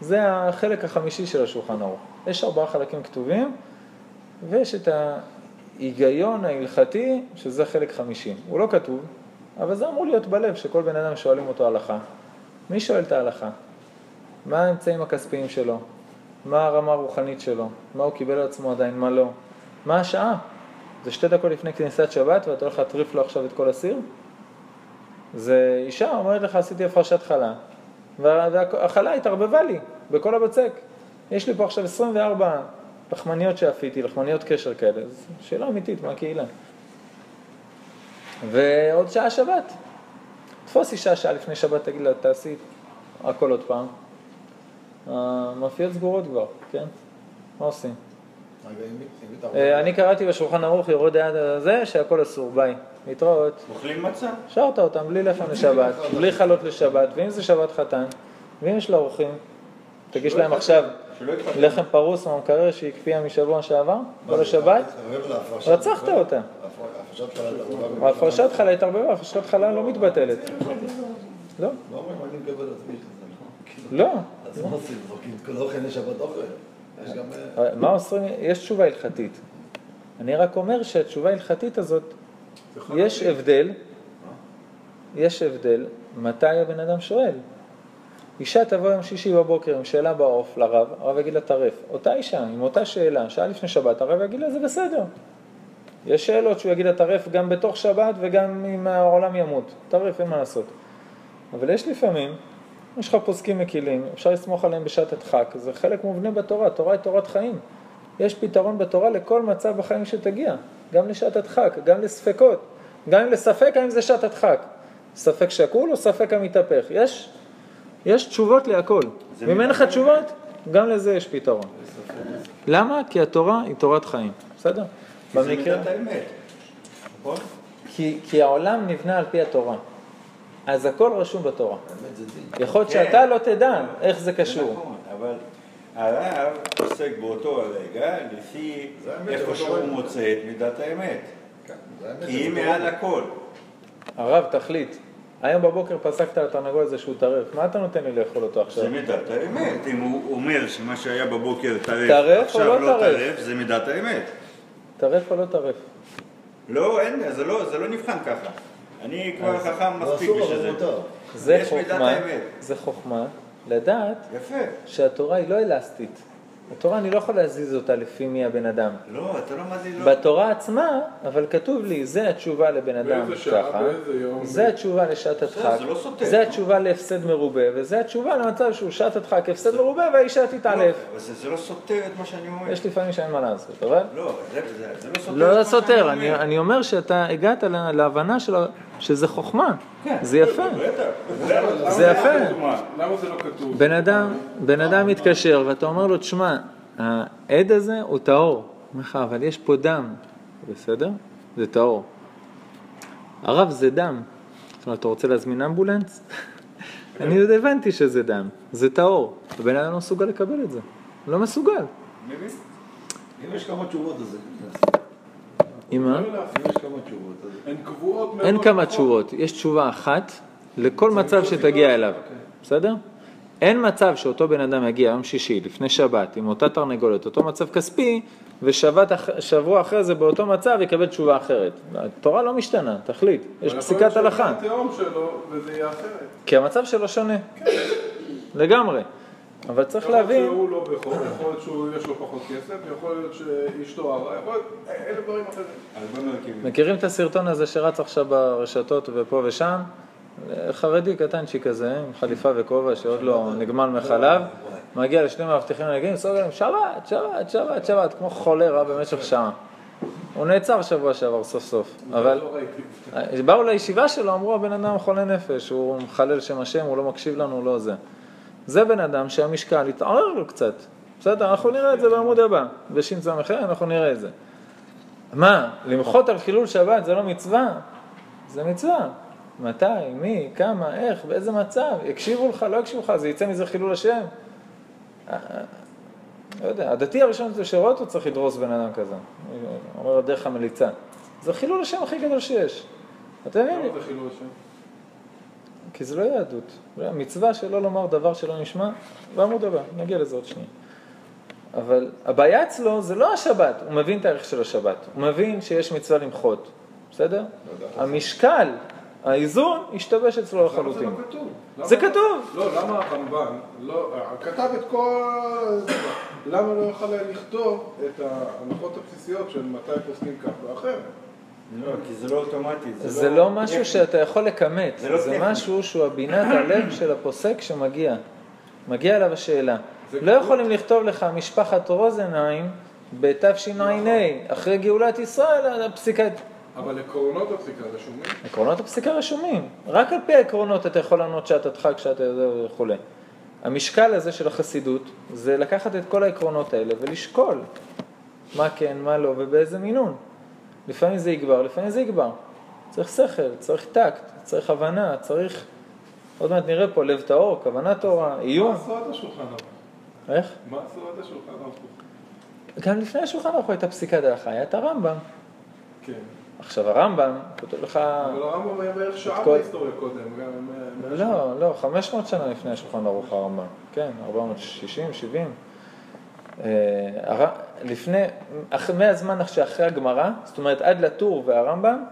זה החלק החמישי של השולחן ערוך. יש ארבעה חלקים כתובים, ויש את ההיגיון ההלכתי, שזה חלק חמישי. הוא לא כתוב, אבל זה אמור להיות בלב, שכל בן אדם שואלים אותו הלכה. מי שואל את ההלכה? מה האמצעים הכספיים שלו? מה הרמה הרוחנית שלו? מה הוא קיבל על עצמו עדיין, מה לא? מה השעה? זה שתי דקות לפני כניסת שבת ואתה הולך להטריף לו עכשיו את כל הסיר? זה אישה אומרת לך, עשיתי הפרשת חלה, והחלה התערבבה לי בכל הבצק. יש לי פה עכשיו 24 לחמניות שאפיתי, לחמניות קשר כאלה. זו שאלה אמיתית מהקהילה. ועוד שעה שבת. תפוס אישה שעה לפני שבת, תגיד לה, תעשי הכל עוד פעם. המאפיות סגורות כבר, כן? מה עושים? אני קראתי בשולחן ערוך יורד היד הזה שהכל אסור, ביי, להתראות. אוכלים מצה? שרת אותם בלי לחם לשבת, בלי חלות לשבת, ואם זה שבת חתן, ואם יש לה אורחים, תגיש להם עכשיו. לחם פרוס מהמקרר שהיא הקפיאה משבוע שעבר, כל השבת, רצחת אותה. הפרשת חלה התערבבה. הפרשת חלה לא מתבטלת. לא, לא נכון. לא. אז מה עושים? זורקים את כל האוכל לשבת אוכל. יש גם... אה, מה אוסרים? יש תשובה הלכתית. אני רק אומר שהתשובה ההלכתית הזאת, יש הבדל, יש הבדל מתי הבן אדם שואל. אישה תבוא יום שישי בבוקר עם שאלה בעוף לרב, הרב יגיד לה טרף. אותה אישה עם אותה שאלה, שעה לפני שבת, הרב יגיד לה זה בסדר. יש שאלות שהוא יגיד לה טרף גם בתוך שבת וגם אם העולם ימות. טרף, אין מה לעשות. אבל יש לפעמים, יש לך פוסקים מקילים, אפשר לסמוך עליהם בשעת הדחק, זה חלק מובנה בתורה, תורה היא תורת חיים. יש פתרון בתורה לכל מצב בחיים שתגיע, גם לשעת הדחק, גם לספקות, גם אם לספק האם זה שעת הדחק. ספק שקול או ספק המתהפך. יש, יש תשובות להכל. ואם אין לך. תשובות, גם לזה יש פתרון. למה? כי התורה היא תורת חיים, בסדר? כי זה מידת האמת, נכון? כי, כי העולם נבנה על פי התורה. אז הכל רשום בתורה. האמת זה דין. יכול להיות. שאתה לא תדע איך זה קשור. נכון, אבל הרב עוסק באותו הרגע לפי איפה שהוא מוצא את מידת האמת. כן, כי היא. מעל הכל. הרב, תחליט. היום בבוקר פסקת על התרנגול הזה שהוא טרף, מה אתה נותן לי לאכול אותו עכשיו? זה מידת האמת. אם הוא אומר שמה שהיה בבוקר טרף, טרף או עכשיו לא לא טרף? טרף, זה מידת האמת. טרף או לא טרף? לא, אין, זה לא, זה לא נבחן ככה. אני כבר חכם לא מספיק בשביל זה. חוכמה, האמת. זה חוכמה לדעת יפה. שהתורה היא לא אלסטית. התורה אני לא יכול להזיז אותה לפי מי הבן אדם. לא, אתה לא מזיז לו. בתורה עצמה, אבל כתוב לי, זה התשובה לבן אדם ככה. זה התשובה לשעת הדחק, זה לא סותר. זה התשובה להפסד מרובה, וזה התשובה למצב שהוא שעת הדחק, הפסד מרובה והאישה תתעלף. אבל זה זה לא סותר את מה שאני אומר. יש לפעמים שאין מה לעשות, אבל... לא, זה זה- זה לא סותר לא סותר, אני, אומר. אני אומר שאתה הגעת לה- להבנה של, שזה חוכמה, כן. זה יפה. למה זה יפה. לא? למה זה לא כתוב? בן אדם, בן אדם מתקשר ואתה אומר לו, תשמע, העד הזה הוא טהור. הוא אומר לך, אבל יש פה דם. בסדר? זה טהור. הרב זה דם. זאת אומרת, אתה רוצה להזמין אמבולנס? [LAUGHS] אני עוד הבנתי שזה דם, זה טהור. הבן אדם לא מסוגל לקבל את זה. לא מסוגל. אם יש כמה תשובות, אז זה עם מה? לא אם יש כמה תשובות, אז... הן קבועות מאוד. אין כמה בחוק. תשובות, יש תשובה אחת לכל מצב שתגיע אליו, בסדר? אין מצב שאותו בן אדם יגיע יום שישי, לפני שבת, עם אותה תרנגולת, אותו מצב כספי, ושבוע אחרי זה באותו מצב יקבל תשובה אחרת. התורה לא משתנה, תחליט, יש אבל פסיקת יכול להיות הלכה, שזה התהום שלו, וזה יהיה אחרת. כי המצב שלו שונה, לגמרי. אבל צריך יכול להיות להבין, שהוא לא בכור, יכול להיות שיש לו פחות כסף, יכול להיות שאשתו הרע, יכול להיות אלף דברים אחרים. מכירים את הסרטון הזה שרץ עכשיו ברשתות ופה ושם? חרדי קטנצ'יק כזה, עם חליפה וכובע שעוד לא נגמל מחלב, מגיע לשני מאבטחים נהגים, צועק להם שבת, שבת, שבת, שבת, כמו חולרה במשך שעה. הוא נעצר שבוע שעבר סוף סוף, אבל לא ראיתי. באו לישיבה שלו, אמרו הבן אדם חולה נפש, הוא מחלל שם השם, הוא לא מקשיב לנו, הוא לא זה. זה בן אדם שהמשקל התעורר לו קצת. בסדר, אנחנו נראה את זה בעמוד הבא, בש"ס אנחנו נראה את זה. מה, למחות על חילול שבת זה לא מצווה? זה מצווה. מתי, מי, כמה, איך, באיזה מצב, יקשיבו לך, לא יקשיבו לך, זה יצא מזה חילול השם? אה, אה, לא יודע, הדתי הראשון שרואה אותו צריך לדרוס בן אדם כזה. אומר דרך המליצה. זה חילול השם הכי גדול שיש. אתה מבין? למה זה חילול השם? כי זה לא יהדות. מצווה שלא לומר דבר שלא נשמע, בעמוד הבא, נגיע לזה עוד שנייה. אבל הבעיה אצלו זה לא השבת, הוא מבין את הערך של השבת, הוא מבין שיש מצווה למחות, בסדר? המשקל, האיזון, השתבש אצלו זה לחלוטין. לא כתוב? זה למה- כתוב. לא, למה הרמב"ן לא, כתב את כל... למה לא היה לכתוב את ההנחות הבסיסיות של מתי פוסקים כך ואחרת? לא, כי זה לא אוטומטי. זה לא משהו טכני. שאתה יכול לכמת, זה לא זה. משהו שהוא הבינת הלב [COUGHS] של הפוסק שמגיע. מגיע אליו השאלה. זה לא יכולים לכתוב לך משפחת רוזנהיים בתשע"ה, אחרי גאולת ישראל, הפסיקה, אבל עקרונות הפסיקה רשומים. עקרונות הפסיקה רשומים. רק על פי העקרונות אתה יכול לענות שעת הדחק, שעת הידוע וכולי. המשקל הזה של החסידות, זה לקחת את כל העקרונות האלה ולשקול מה כן, מה לא ובאיזה מינון. לפעמים זה יגבר, לפעמים זה יגבר. צריך שכל, צריך טקט, צריך הבנה, צריך... עוד מעט נראה פה לב טהור, כוונה טהורה, מה איום. עשו עד השולחן ערוך? איך? מה עשו עד השולחן ערוך? גם לפני השולחן ערוך הייתה פסיקת הלכה, היה את הרמב"ם. כן. עכשיו הרמב"ם כותב לך... אבל הרמב"ם היה בערך שעה בהיסטוריה קודם, גם. לא, לא, 500 שנה לפני השולחן ערוך הרמב"ם, כן, 460, 70. אה, לפני, אח- מהזמן שאחרי הגמרא, זאת אומרת עד לטור והרמב"ם,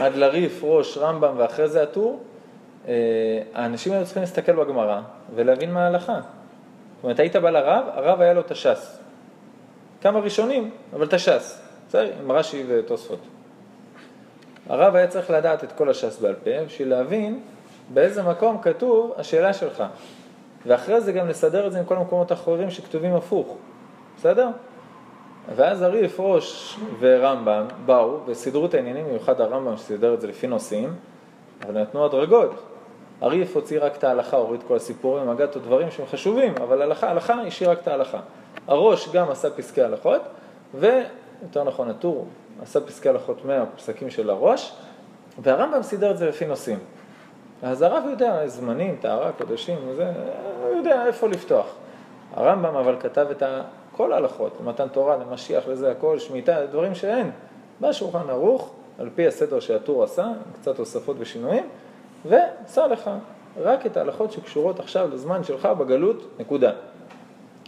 עד לריף, ראש, רמב"ם ואחרי זה הטור, אה, האנשים היו צריכים להסתכל בגמרא ולהבין מה ההלכה. זאת אומרת, היית בא לרב, הרב היה לו את הש"ס. כמה ראשונים, אבל את הש"ס, בסדר? עם רש"י ותוספות. הרב היה צריך לדעת את כל הש"ס בעל פה בשביל להבין באיזה מקום כתוב השאלה שלך. ואחרי זה גם לסדר את זה עם כל המקומות האחרים שכתובים הפוך, בסדר? ואז הריף, ראש ורמב"ם באו וסידרו את העניינים, במיוחד הרמב"ם שסידר את זה לפי נושאים, אבל נתנו הדרגות. הריף הוציא רק את ההלכה, הוריד כל הסיפורים, הגעת דברים שהם חשובים, אבל הלכה, הלכה, השאיר רק את ההלכה. הראש גם עשה פסקי הלכות, ויותר נכון, הטור עשה פסקי הלכות מהפסקים של הראש, והרמב"ם סידר את זה לפי נושאים. אז הרב יודע זמנים, טהרה, קודשים, וזה, הוא יודע איפה לפתוח. הרמב"ם אבל כתב את כל ההלכות, מתן תורה, למשיח, לזה הכל, שמיטה, דברים שאין. בא שולחן ערוך, על פי הסדר שהטור עשה, קצת תוספות ושינויים, ועשה לך רק את ההלכות שקשורות עכשיו לזמן שלך בגלות, נקודה.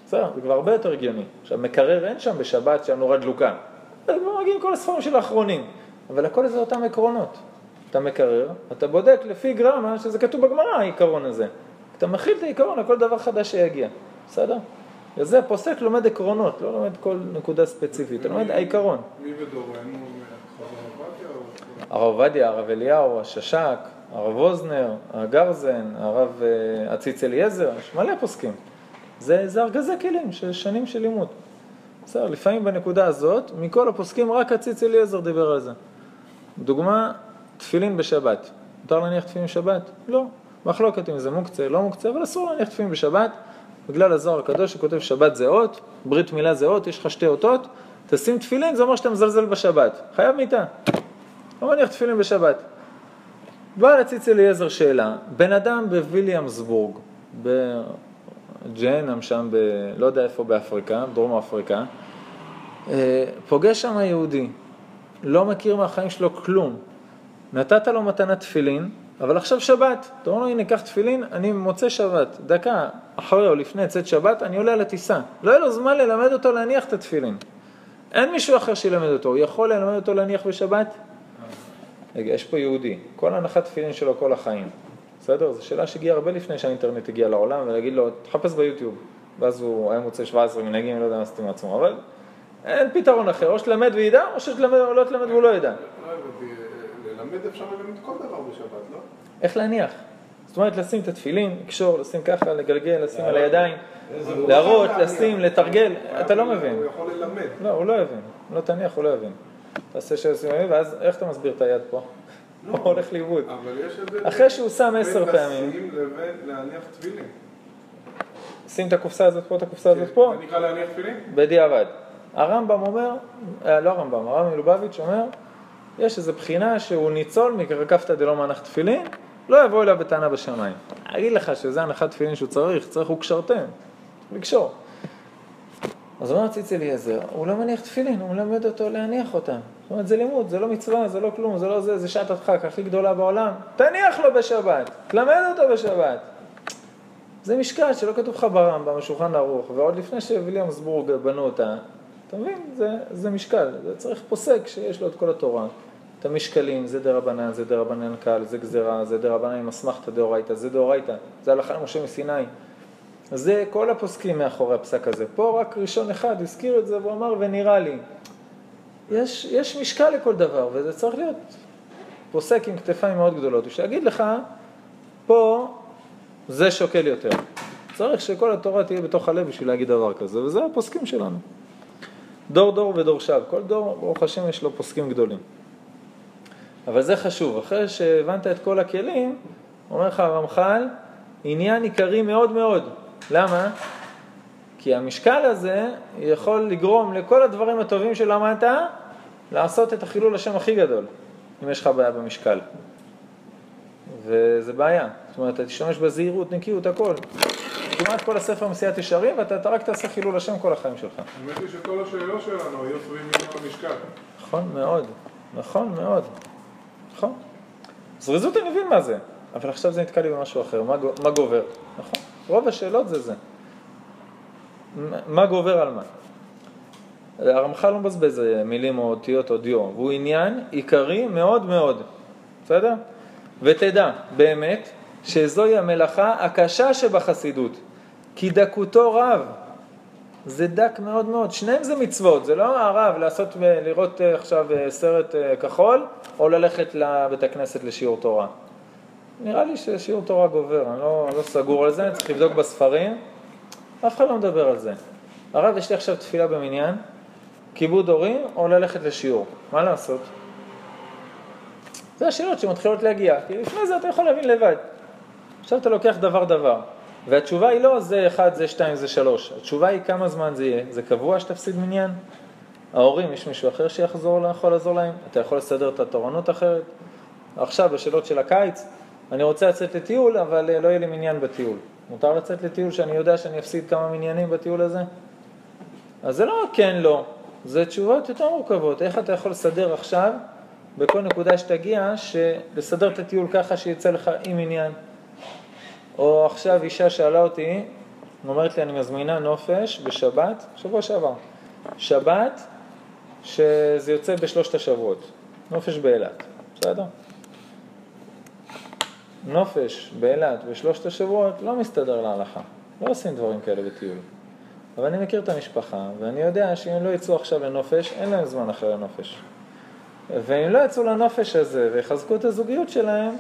בסדר, זה כבר הרבה יותר הגיוני. עכשיו, מקרר אין שם בשבת שהיה נורא דלוקה. אז מגיעים כל הספרים של האחרונים, אבל הכל זה אותם עקרונות. אתה מקרר, אתה בודק לפי גרמה שזה כתוב בגמרא העיקרון הזה. אתה מכיל את העיקרון על כל דבר חדש שיגיע, בסדר? וזה פוסק לומד עקרונות, לא לומד כל נקודה ספציפית, אתה לומד העיקרון. מי בדורנו? הרב עובדיה, הרב אליהו, הששק, הרב ווזנר, הגרזן, הרב אה, עציץ אליעזר, יש מלא פוסקים. זה, זה ארגזי כלים של שנים של לימוד. בסדר, לפעמים בנקודה הזאת, מכל הפוסקים רק עציץ אליעזר דיבר על זה. דוגמה, תפילין בשבת. מותר להניח תפילין בשבת? לא. מחלוקת אם זה מוקצה, לא מוקצה, אבל אסור להניח תפילין בשבת, בגלל הזוהר הקדוש שכותב שבת זה אות, ברית מילה זה אות, יש לך שתי אותות, תשים תפילין, זה אומר שאתה מזלזל בשבת. חייב מיתה. לא מניח תפילין בשבת. בא לציץ אליעזר שאלה, בן אדם בוויליאמסבורג, בג'נאם שם, ב... לא יודע איפה באפריקה, בדרום אפריקה, אה, פוגש שם יהודי, לא מכיר מהחיים שלו כלום, נתת לו מתנת תפילין, אבל עכשיו שבת, אתה אומר לו הנה קח תפילין, אני מוצא שבת, דקה אחרי או לפני צאת שבת, אני עולה על הטיסה. לא יהיה לו זמן ללמד אותו להניח את התפילין. אין מישהו אחר שילמד אותו, הוא יכול ללמד אותו להניח בשבת? רגע, יש פה יהודי, כל הנחת תפילין שלו כל החיים, בסדר? זו שאלה שהגיעה הרבה לפני שהאינטרנט הגיע לעולם, ולהגיד לו, תחפש ביוטיוב. ואז הוא היה מוצא 17 מנהגים, לא יודע מה עשיתי מעצמו, אבל אין פתרון אחר, או שתלמד וידע, או שתלמד או לא תלמד והוא לא ידע. לא ללמד אפשר ללמד כל דבר בשבת, לא? איך להניח? זאת אומרת, לשים את התפילין, לקשור, לשים ככה, לגלגל, לשים על הידיים, להראות, לשים, לתרגל, אתה לא מבין. הוא יכול ללמד. לא, הוא לא יבין. לא תניח, הוא לא יבין. תעשה שעושים ואז איך אתה מסביר את היד פה? הוא [LAUGHS] הולך לאיבוד. אחרי שהוא שם עשר בין פעמים, לשים לבין להניח תפילין. שים את הקופסה הזאת פה, את הקופסה הזאת פה, זה נקרא להניח תפילין? בדיעבד. הרמב"ם אומר, אה, לא הרמב"ם, הרב מלובביץ' אומר, יש איזו בחינה שהוא ניצול מקרקפתא דלא מנח תפילין, לא יבוא אליו בטענה בשמיים. אגיד לך שזה הנחת תפילין שהוא צריך, צריך הוא קשרתם, לקשור. אז אומר ציץ אליעזר, הוא לא מניח תפילין, הוא מלמד אותו להניח אותם. זאת אומרת, זה לימוד, זה לא מצווה, זה לא כלום, זה לא זה, זה שעת הדחק הכי גדולה בעולם. תניח לו בשבת, תלמד אותו בשבת. זה משקל שלא כתוב לך ברמב"ם, בשולחן ערוך, ועוד לפני שוויליאמסבורג בנו אותה, אתה מבין? זה, זה משקל, זה צריך פוסק שיש לו את כל התורה. את המשקלים, זה דרבנן, זה דרבנן קל, זה גזירה, זה דרבנן עם אסמכתא דאורייתא, זה דאורייתא, זה הלכה למשה מסיני. זה כל הפוסקים מאחורי הפסק הזה. פה רק ראשון אחד הזכיר את זה והוא אמר ונראה לי. יש, יש משקל לכל דבר וזה צריך להיות פוסק עם כתפיים מאוד גדולות. הוא שיגיד לך, פה זה שוקל יותר. צריך שכל התורה תהיה בתוך הלב בשביל להגיד דבר כזה, וזה הפוסקים שלנו. דור דור ודור שב. כל דור, ברוך השם, יש לו פוסקים גדולים. אבל זה חשוב, אחרי שהבנת את כל הכלים, אומר לך הרמח"ל, עניין עיקרי מאוד מאוד. למה? כי המשקל הזה יכול לגרום לכל הדברים הטובים שלמדת לעשות את החילול השם הכי גדול, אם יש לך בעיה במשקל. וזה בעיה. זאת אומרת, אתה תשתמש בזהירות, נקיות, הכל. כמעט כל הספר מסיעת ישרים, ואתה רק תעשה חילול השם כל החיים שלך. האמת היא שכל השאלות שלנו היו סביב עניין המשקל. נכון מאוד, נכון מאוד, נכון. זריזות אני מבין מה זה, אבל עכשיו זה נתקע לי במשהו אחר, מה, גו- מה גובר, נכון? רוב השאלות זה זה. מה- גובר על מה? הרמח"ל לא מבזבז אה, מילים או אותיות או דיו, והוא עניין עיקרי מאוד מאוד, בסדר? ותדע, באמת, שזוהי המלאכה הקשה שבחסידות, כי דקותו רב. זה דק מאוד מאוד, שניהם זה מצוות, זה לא הרב לעשות, לראות אה, עכשיו אה, סרט אה, כחול, או ללכת לבית הכנסת לשיעור תורה. נראה לי ששיעור תורה גובר, אני לא, לא סגור על זה, אני צריך לבדוק בספרים, אף אחד לא מדבר על זה. הרב, יש לי עכשיו תפילה במניין, כיבוד הורים או ללכת לשיעור, מה לעשות? זה השאלות שמתחילות להגיע, כי לפני זה אתה יכול להבין לבד. עכשיו אתה לוקח דבר דבר, והתשובה היא לא זה אחד, זה שתיים, זה שלוש. התשובה היא כמה זמן זה יהיה. זה קבוע שתפסיד מניין? ההורים, יש מישהו אחר שיחזור, יכול לעזור להם? אתה יכול לסדר את התורנות אחרת? עכשיו, בשאלות של הקיץ, אני רוצה לצאת לטיול, אבל אה, לא יהיה לי מניין בטיול. מותר לצאת לטיול שאני יודע שאני אפסיד כמה מניינים בטיול הזה? אז זה לא כן, לא. זה תשובות יותר מורכבות. איך אתה יכול לסדר עכשיו, בכל נקודה שתגיע, לסדר את הטיול ככה שיצא לך עם עניין? או עכשיו אישה שאלה אותי, אומרת לי, אני מזמינה נופש בשבת, שבוע שעבר. שבת, שזה יוצא בשלושת השבועות. נופש באילת, בסדר? נופש באילת בשלושת השבועות לא מסתדר להלכה. לא עושים דברים כאלה בטיול. אבל אני מכיר את המשפחה, ואני יודע שאם הם לא יצאו עכשיו לנופש, אין להם זמן אחרי הנופש. ואם לא יצאו לנופש הזה ויחזקו את הזוגיות שלהם,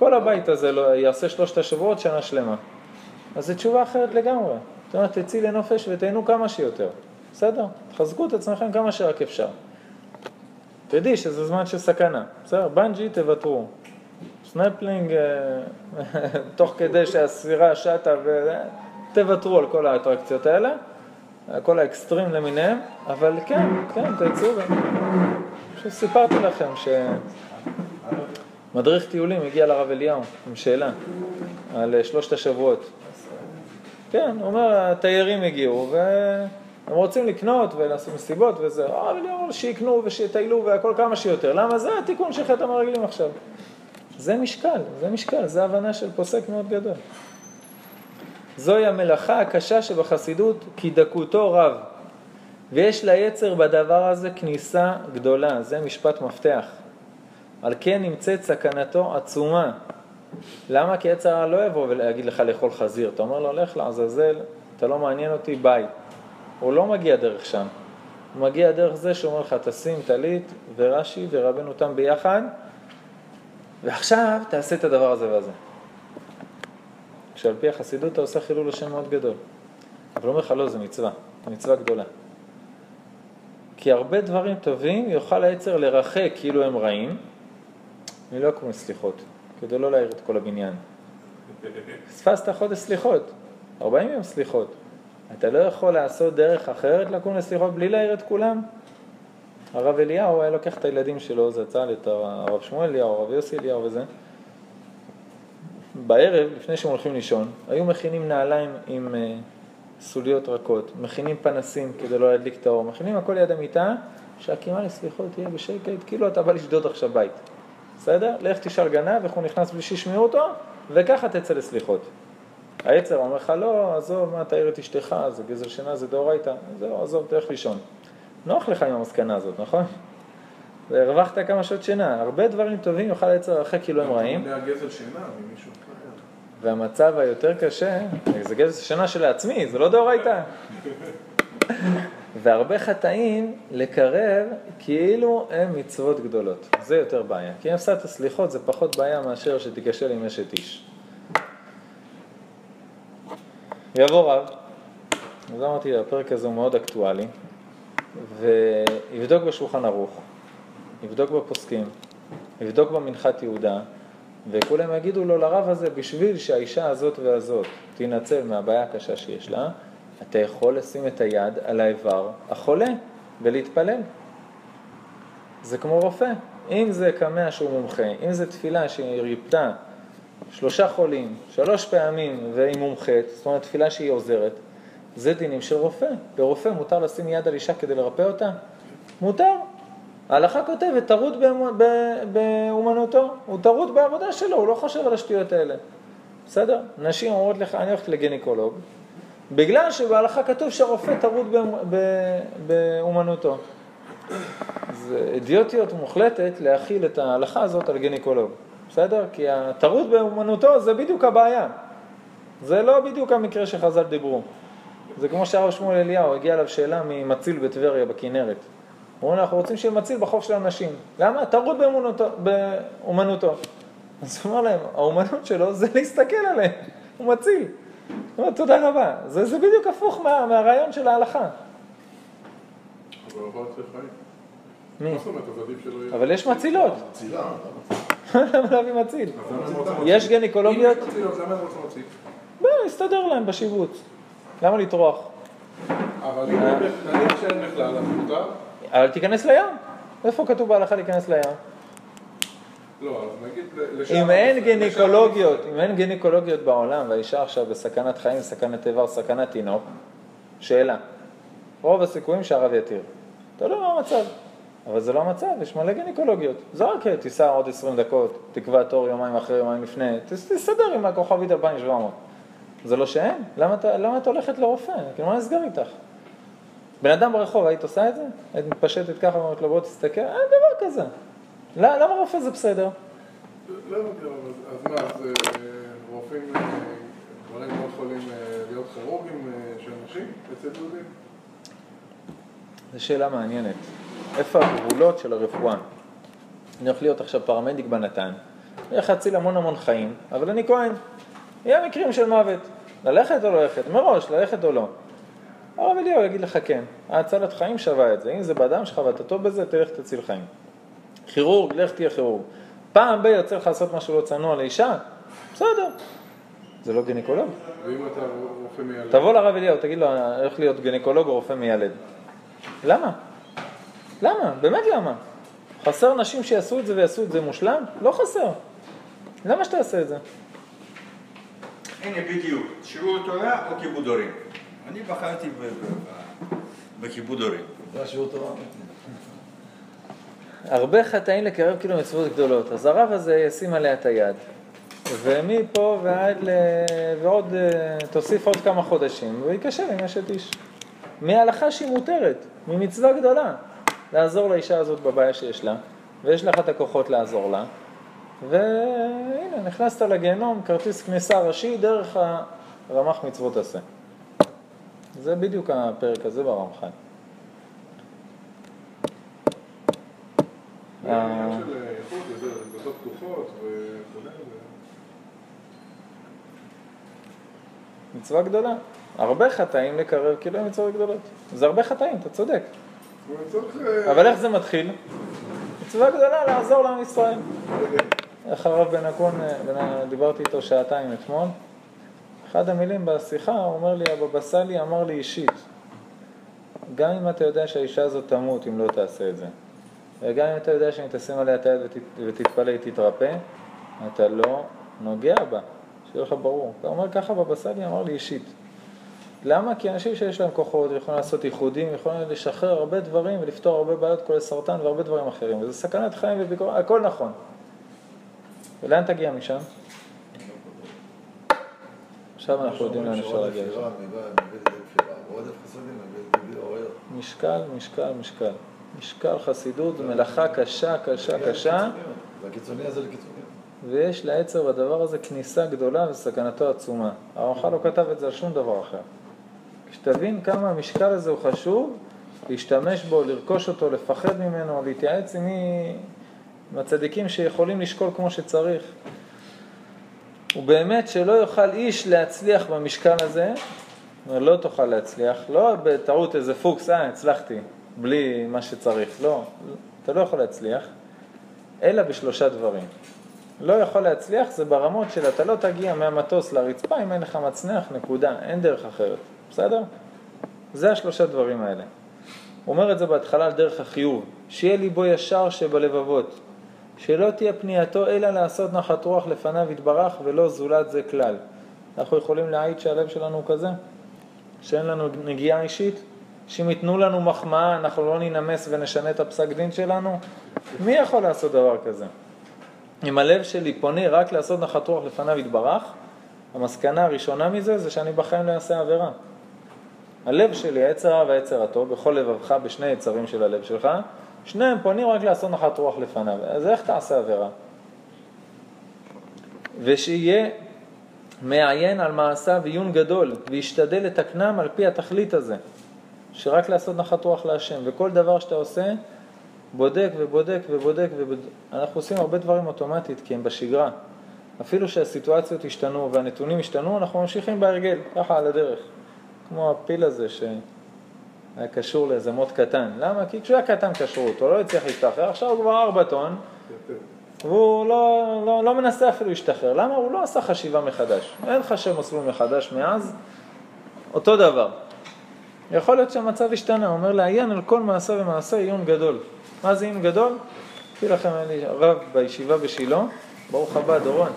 כל הבית הזה לא יעשה שלושת השבועות שנה שלמה. אז זו תשובה אחרת לגמרי. זאת אומרת, תצאי לנופש ותהנו כמה שיותר. בסדר? תחזקו את עצמכם כמה שרק אפשר. תדעי שזה זמן של סכנה. בסדר? בנג'י תוותרו. סנפלינג, אה, [LAUGHS] תוך כדי שהסירה שטה ו... תוותרו על כל האטרקציות האלה, כל האקסטרים למיניהם, אבל כן, כן, תצאו. פשוט סיפרתי לכם שמדריך טיולים הגיע לרב אליהו עם שאלה על שלושת השבועות. כן, הוא אומר, התיירים הגיעו והם רוצים לקנות ולעשות מסיבות וזה, הרב אליהו, שיקנו ושיטיילו והכל כמה שיותר. למה? זה התיקון של חטא המרגלים עכשיו. זה משקל, זה משקל, זה הבנה של פוסק מאוד גדול. זוהי המלאכה הקשה שבחסידות, כי דקותו רב. ויש ליצר בדבר הזה כניסה גדולה, זה משפט מפתח. על כן נמצאת סכנתו עצומה. למה? כי יצר הרע לא יבוא ולהגיד לך לאכול חזיר. אתה אומר לו, לך לעזאזל, אתה לא מעניין אותי, ביי. הוא לא מגיע דרך שם. הוא מגיע דרך זה שאומר לך, תשים טלית ורש"י ורבנו תם ביחד, ועכשיו תעשה את הדבר הזה והזה. שעל פי החסידות אתה עושה חילול השם מאוד גדול. אבל הוא אומר לך, לא, זה מצווה, מצווה גדולה. כי הרבה דברים טובים יוכל היצר לרחק כאילו הם רעים, ולא יקום סליחות, כדי לא להעיר את כל הבניין. פספסת חודש סליחות, 40 יום סליחות. אתה לא יכול לעשות דרך אחרת לקום לסליחות בלי להעיר את כולם? הרב אליהו היה לוקח את הילדים שלו, זה יצא את הרב שמואל אליהו, הרב יוסי אליהו וזה, בערב, לפני שהם הולכים לישון, היו מכינים נעליים עם uh, סוליות רכות, מכינים פנסים כדי לא להדליק את האור, מכינים הכל ליד המיטה, שהקימה לסליחות תהיה בשקט, כאילו אתה בא לשדוד עכשיו בית. בסדר? לך תשאל גנב, איך הוא נכנס בלי שישמעו אותו, וככה תצא לסליחות. העצר אומר לך, לא, עזוב, מה, תעיר את אשתך, זה גזר שינה, זה דאורייתא, זהו, עזוב, תלך לישון. נוח לך עם המסקנה הזאת, נכון? והרווחת כמה שעות שינה. הרבה דברים טובים יוכל לייצר אחרי כאילו הם רעים. והמצב היותר קשה, זה גזל שינה שלעצמי, זה לא דאורייתא. [LAUGHS] והרבה חטאים לקרב כאילו הם מצוות גדולות. זה יותר בעיה. כי אם הפסדת סליחות זה פחות בעיה מאשר שתיכשל עם אשת איש. יבוא רב, אז אמרתי, הפרק הזה הוא מאוד אקטואלי, ויבדוק בשולחן ערוך, יבדוק בפוסקים, יבדוק במנחת יהודה, וכולם יגידו לו לרב הזה, בשביל שהאישה הזאת והזאת תינצל מהבעיה הקשה שיש לה, אתה יכול לשים את היד על האיבר החולה ולהתפלל. זה כמו רופא. אם זה קמע שהוא מומחה, אם זה תפילה שהיא ריפתה שלושה חולים, שלוש פעמים והיא מומחית, זאת אומרת תפילה שהיא עוזרת, זה דינים של רופא. לרופא מותר לשים יד על אישה כדי לרפא אותה? מותר. ההלכה כותבת, טרוד באומנותו, הוא טרוד בעבודה שלו, הוא לא חושב על השטויות האלה. בסדר? נשים אומרות לך, אני הולכת לגניקולוג, בגלל שבהלכה כתוב שהרופא טרוד באומנותו. זה אידיוטיות מוחלטת להחיל את ההלכה הזאת על גניקולוג. בסדר? כי הטרוד באומנותו זה בדיוק הבעיה. זה לא בדיוק המקרה שחז"ל דיברו. זה כמו שהרב שמואל אליהו הגיע אליו שאלה ממציל בטבריה בכנרת. הוא אומר, אנחנו רוצים שיהיה מציל בחוף של אנשים. למה? טרוד באומנותו. אז הוא אמר להם, האומנות שלו זה להסתכל עליהם, הוא מציל. אומר, תודה רבה. זה, זה בדיוק הפוך מה, מהרעיון של ההלכה. אבל. מי? יש מצילות. [LAUGHS] למה להביא מציל? יש? גניקולוגיות, אם יש מצילות, למה הם רוצים להציל? בוא, יסתדר להם בשיבוץ. למה לטרוח? אבל אם נניח שאין בכלל, אז מותר? אבל תיכנס לים. איפה כתוב בהלכה להיכנס לים? לא, אז נגיד לשאר... אם אין עם אם אין גניקולוגיות בעולם והאישה עכשיו בסכנת חיים, סכנת איבר, סכנת תינוק, שאלה. רוב הסיכויים שהרב יתיר. אתה יודע מה המצב, אבל זה לא המצב, יש מלא גניקולוגיות. זה רק תיסע עוד 20 דקות, תקבע תור יומיים אחרי, יומיים לפני, תס- תסתדר עם הכוכבית 2700. זה לא שאין? למה אתה, למה את הולכת לרופא? כאילו, מה נסגר איתך? בן אדם ברחוב, היית עושה את זה? היית מתפשטת ככה ואומרת לו בוא תסתכל? אין דבר כזה. למה למה רופא זה בסדר? לא הבנתי, אבל אז מה, אז אה, רופאים, אה, גברים לא יכולים אה, להיות כירורגים של נשים אצל יהודים? זו שאלה מעניינת. איפה הגבולות של הרפואה? אני הולך להיות עכשיו פרמדיק בנתן, אני הולך להציל המון המון חיים, אבל אני כהן. יהיה מקרים של מוות. ללכת או לא ללכת? מראש, ללכת או לא. הרב אליהו יגיד לך כן, ההצלת חיים שווה את זה. אם זה בדם שלך ואתה טוב בזה, תלך תציל חיים. כירורג, לך תהיה כירורג. פעם ב- יוצא לך לעשות משהו לא צנוע לאישה? בסדר. זה לא גינקולוג. ואם אתה רופא מיילד? תבוא לרב אליהו, תגיד לו, הולך להיות גינקולוג או רופא מיילד. למה? למה? באמת למה? חסר נשים שיעשו את זה ויעשו את זה מושלם? לא חסר. למה שתעשה את זה? הנה בדיוק, שיעור תורה או כיבוד הורים. אני בחרתי בכיבוד הורים. זה השיעור תורה. הרבה חטאים לקרב כאילו מצוות גדולות. אז הרב הזה ישים עליה את היד. ומפה ועד ל... ועוד, אה, תוסיף עוד כמה חודשים, וייכשל עם אשת איש. מהלכה שהיא מותרת, ממצווה גדולה, לעזור לאישה הזאת בבעיה שיש לה, ויש לך את הכוחות לעזור לה, והנה, נכנסת לגיהנום, כרטיס כניסה ראשי דרך הרמ"ח מצוות עשה. זה בדיוק הפרק הזה ברמח"ל. עניין של אה, איכות, וזה, דלתות פתוחות וכו'. מצווה גדולה. הרבה חטאים לקרב כאילו הם מצוות גדולות. זה הרבה חטאים, אתה צודק. אה, אבל איך זה מתחיל? מצווה גדולה לעזור לעם ישראל. איך הרב בן אה, בן- דיברתי איתו שעתיים אתמול, אחד המילים בשיחה, הוא אומר לי, הבבא סאלי אמר לי אישית, גם אם אתה יודע שהאישה הזאת תמות אם לא תעשה את זה, וגם אם אתה יודע שאם תשים עליה את היד ות, ותתפלל היא תתרפא, אתה לא נוגע בה, שיהיה לך ברור. אתה אומר ככה בבא סאלי אמר לי אישית. למה? כי אנשים שיש להם כוחות, יכולים לעשות איחודים, יכולים לשחרר הרבה דברים ולפתור הרבה בעיות, כולל סרטן והרבה דברים אחרים. וזה סכנת חיים וביקורת, הכל נכון. ולאן תגיע משם? עכשיו אנחנו יודעים לאן אפשר להגיע משם. משקל, משקל, משקל. משקל חסידות זו מלאכה קשה, קשה, קשה, והקיצוני הזה לקיצוני. ויש לעצר בדבר הזה כניסה גדולה וסכנתו עצומה. הרמח"ל לא כתב את זה על שום דבר אחר. כשתבין כמה המשקל הזה הוא חשוב, להשתמש בו, לרכוש אותו, לפחד ממנו, להתייעץ עם מי... עם הצדיקים שיכולים לשקול כמו שצריך. ובאמת שלא יוכל איש להצליח במשקל הזה, לא תוכל להצליח, לא בטעות איזה פוקס, אה, הצלחתי, בלי מה שצריך, לא, אתה לא יכול להצליח, אלא בשלושה דברים. לא יכול להצליח זה ברמות של אתה לא תגיע מהמטוס לרצפה אם אין לך מצנח, נקודה, אין דרך אחרת, בסדר? זה השלושה דברים האלה. הוא אומר את זה בהתחלה על דרך החיוב, שיהיה ליבו ישר שבלבבות, שלא תהיה פנייתו אלא לעשות נחת רוח לפניו יתברך ולא זולת זה כלל. אנחנו יכולים להעיד שהלב שלנו הוא כזה, שאין לנו נגיעה אישית, שאם ייתנו לנו מחמאה אנחנו לא ננמס ונשנה את הפסק דין שלנו? מי יכול לעשות דבר כזה? אם הלב שלי פונה רק לעשות נחת רוח לפניו יתברך, המסקנה הראשונה מזה זה שאני בחיים לא אעשה עבירה. הלב שלי, העצר הרע והעצר הטוב, בכל לבבך, בשני יצרים של הלב שלך, שניהם פונים רק לעשות נחת רוח לפניו. אז איך תעשה עבירה? ושיהיה מעיין על מעשיו עיון גדול, וישתדל לתקנם על פי התכלית הזה, שרק לעשות נחת רוח להשם, וכל דבר שאתה עושה, בודק ובודק ובודק ובודק. אנחנו עושים הרבה דברים אוטומטית, כי הם בשגרה. אפילו שהסיטואציות השתנו והנתונים השתנו, אנחנו ממשיכים בהרגל, ככה על הדרך. כמו הפיל הזה שהיה קשור לאיזה מוט קטן. למה? כי כשהוא היה קטן קשרו אותו, לא הצליח להשתחרר, עכשיו הוא כבר ארבע טון, והוא לא, לא, לא מנסה אפילו להשתחרר. למה? הוא לא עשה חשיבה מחדש. אין לך שם מסלול מחדש מאז, אותו דבר. יכול להיות שהמצב השתנה, הוא אומר לעיין על כל מעשה ומעשה עיון גדול. מה זה עיון גדול? אקריא לכם, היה לי רב בישיבה בשילה, ברוך הבא, דורון.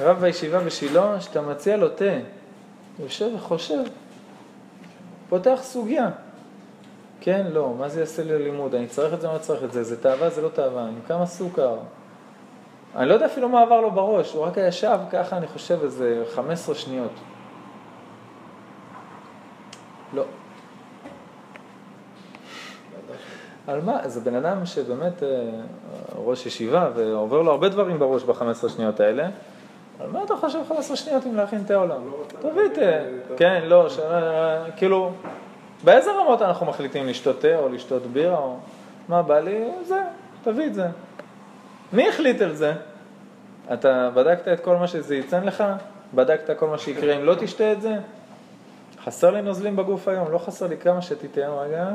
רב בישיבה בשילה, שאתה מציע לו תה, יושב וחושב, פותח סוגיה. כן, לא, מה זה יעשה לי ללימוד? אני צריך את זה, מה צריך את זה? זה תאווה, זה לא תאווה, עם כמה סוכר. אני לא יודע אפילו מה עבר לו בראש, הוא רק ישב ככה, אני חושב, איזה 15 שניות. על מה? זה בן אדם שבאמת אה, ראש ישיבה ועובר לו הרבה דברים בראש ב-15 שניות האלה. על מה אתה חושב 15 שניות אם להכין תה עולם? תביא תה. כן, לא, ש... כאילו, באיזה רמות אנחנו מחליטים לשתות תה או לשתות בירה או... מה בא לי? זה, תביא את זה. מי החליט על זה? אתה בדקת את כל מה שזה ייצן לך? בדקת כל מה שיקרה אם לא תשתה את זה? חסר לי נוזלים בגוף היום, לא חסר לי כמה היום רגע.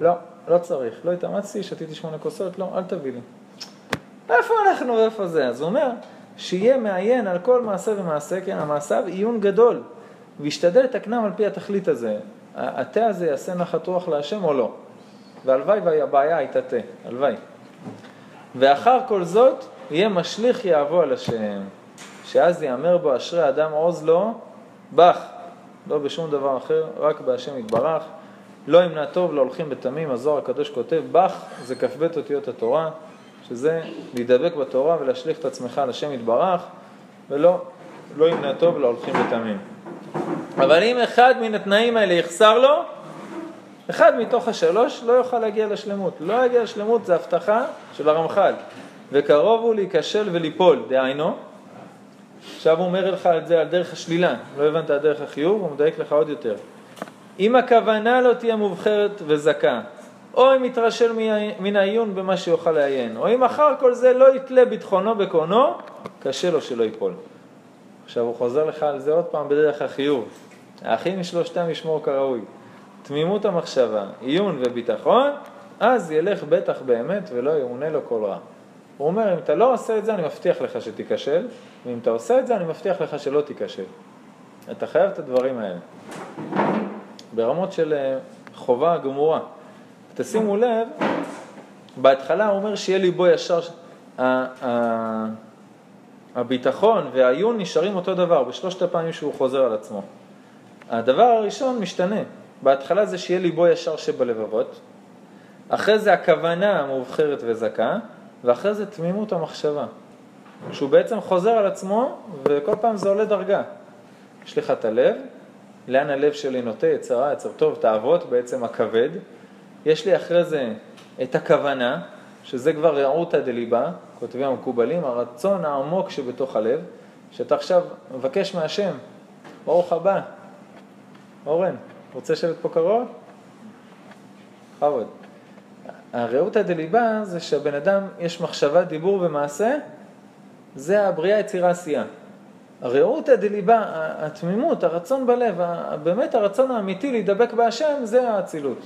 לא, לא צריך. לא התאמצתי, שתיתי שמונה כוסות, לא, אל תביא לי. איפה אנחנו ואיפה זה? אז הוא אומר, שיהיה מעיין על כל מעשה ומעשה, כן, המעשיו עיון גדול, וישתדל לתקנם על פי התכלית הזה. התה הזה יעשה נחת רוח להשם או לא? והלוואי והבעיה הייתה תה, הלוואי. ואחר כל זאת, יהיה משליך יהבו על השם, שאז יאמר בו אשרי אדם עוז לו, בך, לא בשום דבר אחר, רק בהשם יתברך. לא ימנע טוב להולכים בתמים, הזוהר הקדוש כותב, בך זה כ"ב אותיות התורה, שזה להידבק בתורה ולהשליך את עצמך על השם יתברך, ולא לא ימנע טוב להולכים בתמים. אבל אם אחד מן התנאים האלה יחסר לו, אחד מתוך השלוש לא יוכל להגיע לשלמות. לא יגיע לשלמות זה הבטחה של הרמח"ל. וקרוב הוא להיכשל וליפול, דהיינו, עכשיו הוא אומר לך את זה על דרך השלילה, לא הבנת על דרך החיוב, הוא מדייק לך עוד יותר. אם הכוונה לא תהיה מובחרת וזכה, או אם יתרשל מן העיון במה שיוכל לעיין, או אם אחר כל זה לא יתלה ביטחונו בקונו, קשה לו שלא ייפול. עכשיו הוא חוזר לך על זה עוד פעם בדרך החיוב. האחים משלושתם ישמור כראוי. תמימות המחשבה, עיון וביטחון, אז ילך בטח באמת ולא יאונה לו כל רע. הוא אומר, אם אתה לא עושה את זה, אני מבטיח לך שתיכשל, ואם אתה עושה את זה, אני מבטיח לך שלא תיכשל. אתה חייב את הדברים האלה. ברמות של אה, חובה גמורה. תשימו לב, בהתחלה הוא אומר שיהיה ליבו ישר, הביטחון והעיון נשארים אותו דבר בשלושת הפעמים שהוא חוזר על עצמו. הדבר הראשון משתנה, בהתחלה זה שיהיה ליבו ישר שבלבבות, אחרי זה הכוונה המובחרת וזכה, ואחרי זה תמימות המחשבה. שהוא בעצם חוזר על עצמו וכל פעם זה עולה דרגה. יש לך את הלב, לאן הלב שלי נוטה, יצר רע, יצר טוב, תאוות, בעצם הכבד. יש לי אחרי זה את הכוונה, שזה כבר רעותא דליבה, כותבים המקובלים, הרצון העמוק שבתוך הלב, שאתה עכשיו מבקש מהשם, ברוך הבא, אורן, רוצה לשבת פה קרוב? בכבוד. הרעותא דליבה זה שהבן אדם, יש מחשבה, דיבור ומעשה, זה הבריאה, יצירה, עשייה. הרעותא דליבה, התמימות, הרצון בלב, באמת הרצון האמיתי להידבק בהשם, זה האצילות.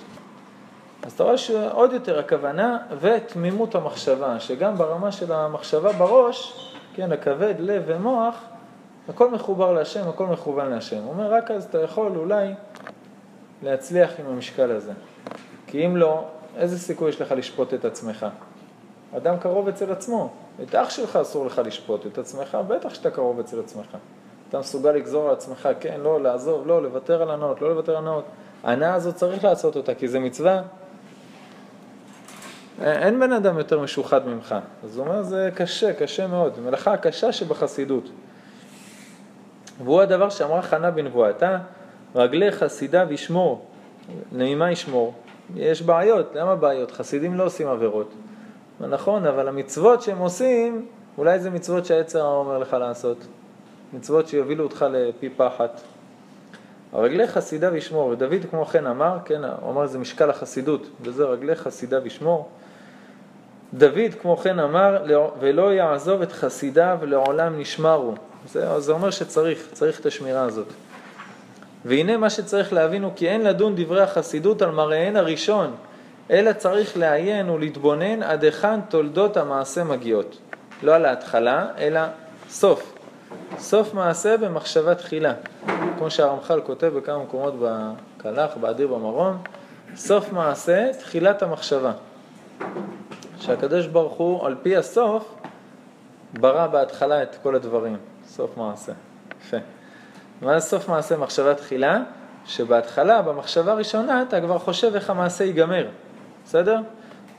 אז אתה רואה שעוד יותר הכוונה ותמימות המחשבה, שגם ברמה של המחשבה בראש, כן, הכבד, לב ומוח, הכל מחובר להשם, הכל מכוון להשם. הוא אומר, רק אז אתה יכול אולי להצליח עם המשקל הזה. כי אם לא, איזה סיכוי יש לך לשפוט את עצמך? אדם קרוב אצל עצמו. את אח שלך אסור לך לשפוט, את עצמך בטח שאתה קרוב אצל עצמך. אתה מסוגל לגזור על עצמך, כן, לא, לעזוב, לא, לוותר על הנאות, לא לוותר על הנאות. ההנאה הזאת צריך לעשות אותה, כי זה מצווה. אין בן אדם יותר משוחד ממך. אז הוא אומר, זה קשה, קשה מאוד. מלאכה הקשה שבחסידות. והוא הדבר שאמרה חנה בנבואתה, רגלי חסידיו ישמור. נעימה ישמור. יש בעיות, למה בעיות? חסידים לא עושים עבירות. נכון, אבל המצוות שהם עושים, אולי זה מצוות שהעצר אומר לך לעשות. מצוות שיובילו אותך לפי פחת. רגלי חסידיו ישמור, ודוד כמו כן אמר, כן, הוא אמר זה משקל החסידות, וזה רגלי חסידיו ישמור. דוד כמו כן אמר, "לא- ולא יעזוב את חסידיו לעולם נשמרו. זה, זה אומר שצריך, צריך את השמירה הזאת. והנה מה שצריך להבין הוא כי אין לדון דברי החסידות על מראיהן הראשון, אלא צריך לעיין ולהתבונן עד היכן תולדות המעשה מגיעות. לא על ההתחלה, אלא סוף. סוף מעשה במחשבה תחילה. כמו שהרמח"ל כותב בכמה מקומות בקלח, באדיר במרום, סוף מעשה, תחילת המחשבה. שהקדוש ברוך הוא, על פי הסוף, ברא בהתחלה את כל הדברים. סוף מעשה. יפה. מה זה סוף מעשה מחשבה תחילה? שבהתחלה, במחשבה הראשונה, אתה כבר חושב איך המעשה ייגמר. בסדר?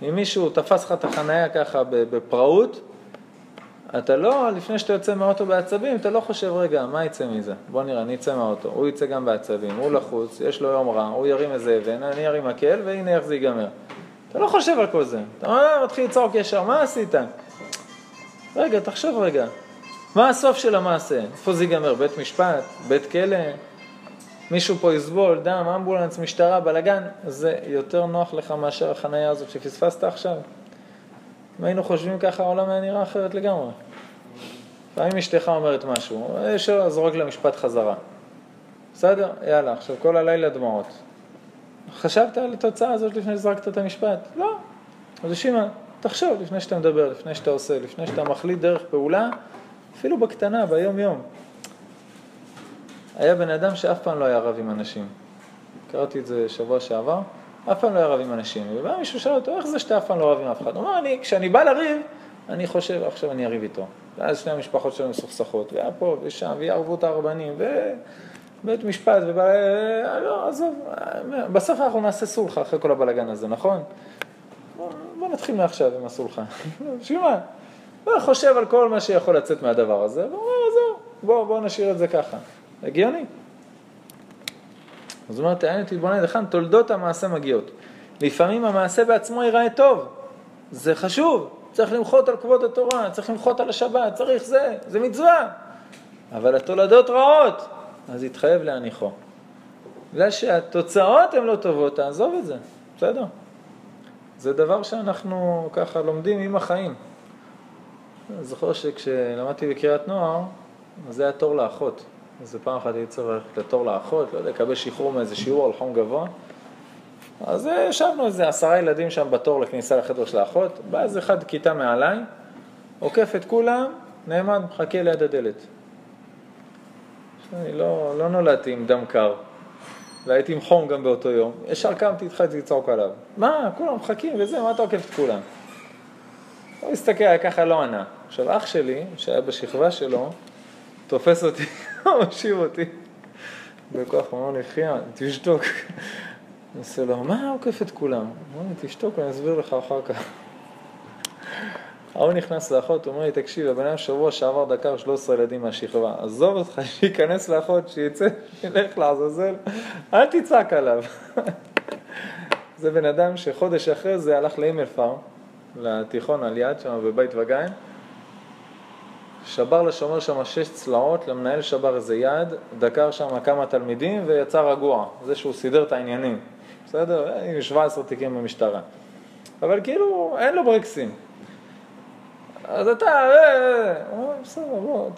אם מישהו תפס לך את החנייה ככה בפראות, אתה לא, לפני שאתה יוצא מהאוטו בעצבים, אתה לא חושב, רגע, מה יצא מזה? בוא נראה, אני אצא מהאוטו, הוא יצא גם בעצבים, הוא לחוץ, יש לו יום רע, הוא ירים איזה אבן, אני ארים מקל, והנה איך זה ייגמר. אתה לא חושב על כל זה. אתה אומר, מתחיל לצעוק ישר, מה עשית? רגע, תחשוב רגע. מה הסוף של המעשה? איפה זה ייגמר? בית משפט? בית כלא? מישהו פה יסבול, דם, אמבולנס, משטרה, בלאגן? זה יותר נוח לך מאשר החנייה הזאת שפספסת עכשיו? אם היינו חושבים ככה, העולם היה נראה אחרת לגמרי. לפעמים אשתך אומרת משהו, יש זורק לה משפט חזרה. בסדר? יאללה, עכשיו כל הלילה דמעות. חשבת על התוצאה הזאת לפני שזרקת את המשפט? לא. אז שימה, תחשוב לפני שאתה מדבר, לפני שאתה עושה, לפני שאתה מחליט דרך פעולה, אפילו בקטנה, ביום-יום. היה בן אדם שאף פעם לא היה רב עם אנשים. קראתי את זה שבוע שעבר, אף פעם לא היה רב עם אנשים. ובא מישהו שאל אותו, איך זה שאתה אף פעם לא רב עם אף אחד? הוא אמר, אני, כשאני בא לריב, אני חושב, עכשיו אני אריב איתו. ואז שני המשפחות שלנו מסוכסכות, והיה פה ושם, ויערבו את הרבנים, ובית משפט, ובא... לא, עזוב, בסוף אנחנו נעשה סולחה אחרי כל הבלאגן הזה, נכון? בוא נתחיל מעכשיו עם הסולחה. [LAUGHS] בשביל מה? הוא חושב על כל מה שיכול לצאת מהדבר הזה, והוא אומר, עזוב, בוא, בוא נשאיר את זה ככה. הגיוני. זאת אומרת, תעיין ותתבונן היכן תולדות המעשה מגיעות. לפעמים המעשה בעצמו ייראה טוב, זה חשוב, צריך למחות על כבוד התורה, צריך למחות על השבת, צריך זה, זה מצווה. אבל התולדות רעות, אז יתחייב להניחו. בגלל שהתוצאות הן לא טובות, תעזוב את זה, בסדר? זה דבר שאנחנו ככה לומדים עם החיים. אני זוכר שכשלמדתי בקריית נוער, אז זה היה תור לאחות. אז פעם אחת הייתי צריך ללכת לתור לאחות, לא יודע, לקבל שחרור מאיזה שיעור על חום גבוה. אז ישבנו איזה עשרה ילדים שם בתור לכניסה לחדר של האחות, בא איזה אחד כיתה מעליי, עוקף את כולם, נעמד, מחכה ליד הדלת. אני לא, לא נולדתי עם דם קר, והייתי עם חום גם באותו יום. ישר קמתי, התחלתי לצעוק עליו. מה, כולם מחכים וזה, מה אתה עוקף את כולם? הוא הסתכל, ככה לא ענה. עכשיו, אח שלי, שהיה בשכבה שלו, תופס אותי, מושיב אותי. בכוח, הוא אמר לי, אחי, תשתוק. אני עושה לו, מה עוקף את כולם? הוא אומר לי, תשתוק, אני אסביר לך אחר כך. ההוא נכנס לאחות, הוא אומר לי, תקשיב, הבן אדם שבוע שעבר דקר 13 ילדים מהשכבה, עזוב אותך, שייכנס לאחות, שיצא, שילך לעזאזל, אל תצעק עליו. זה בן אדם שחודש אחרי זה הלך לאימל פארם, לתיכון על יד, שם בבית וגן, שבר לשומר שם שש צלעות, למנהל שבר איזה יד, דקר שם כמה תלמידים ויצא רגוע, זה שהוא סידר את העניינים, בסדר? עם 17 תיקים במשטרה. אבל כאילו, אין לו ברקסים. אז אתה, אה, אה, אה, בסדר, בוא,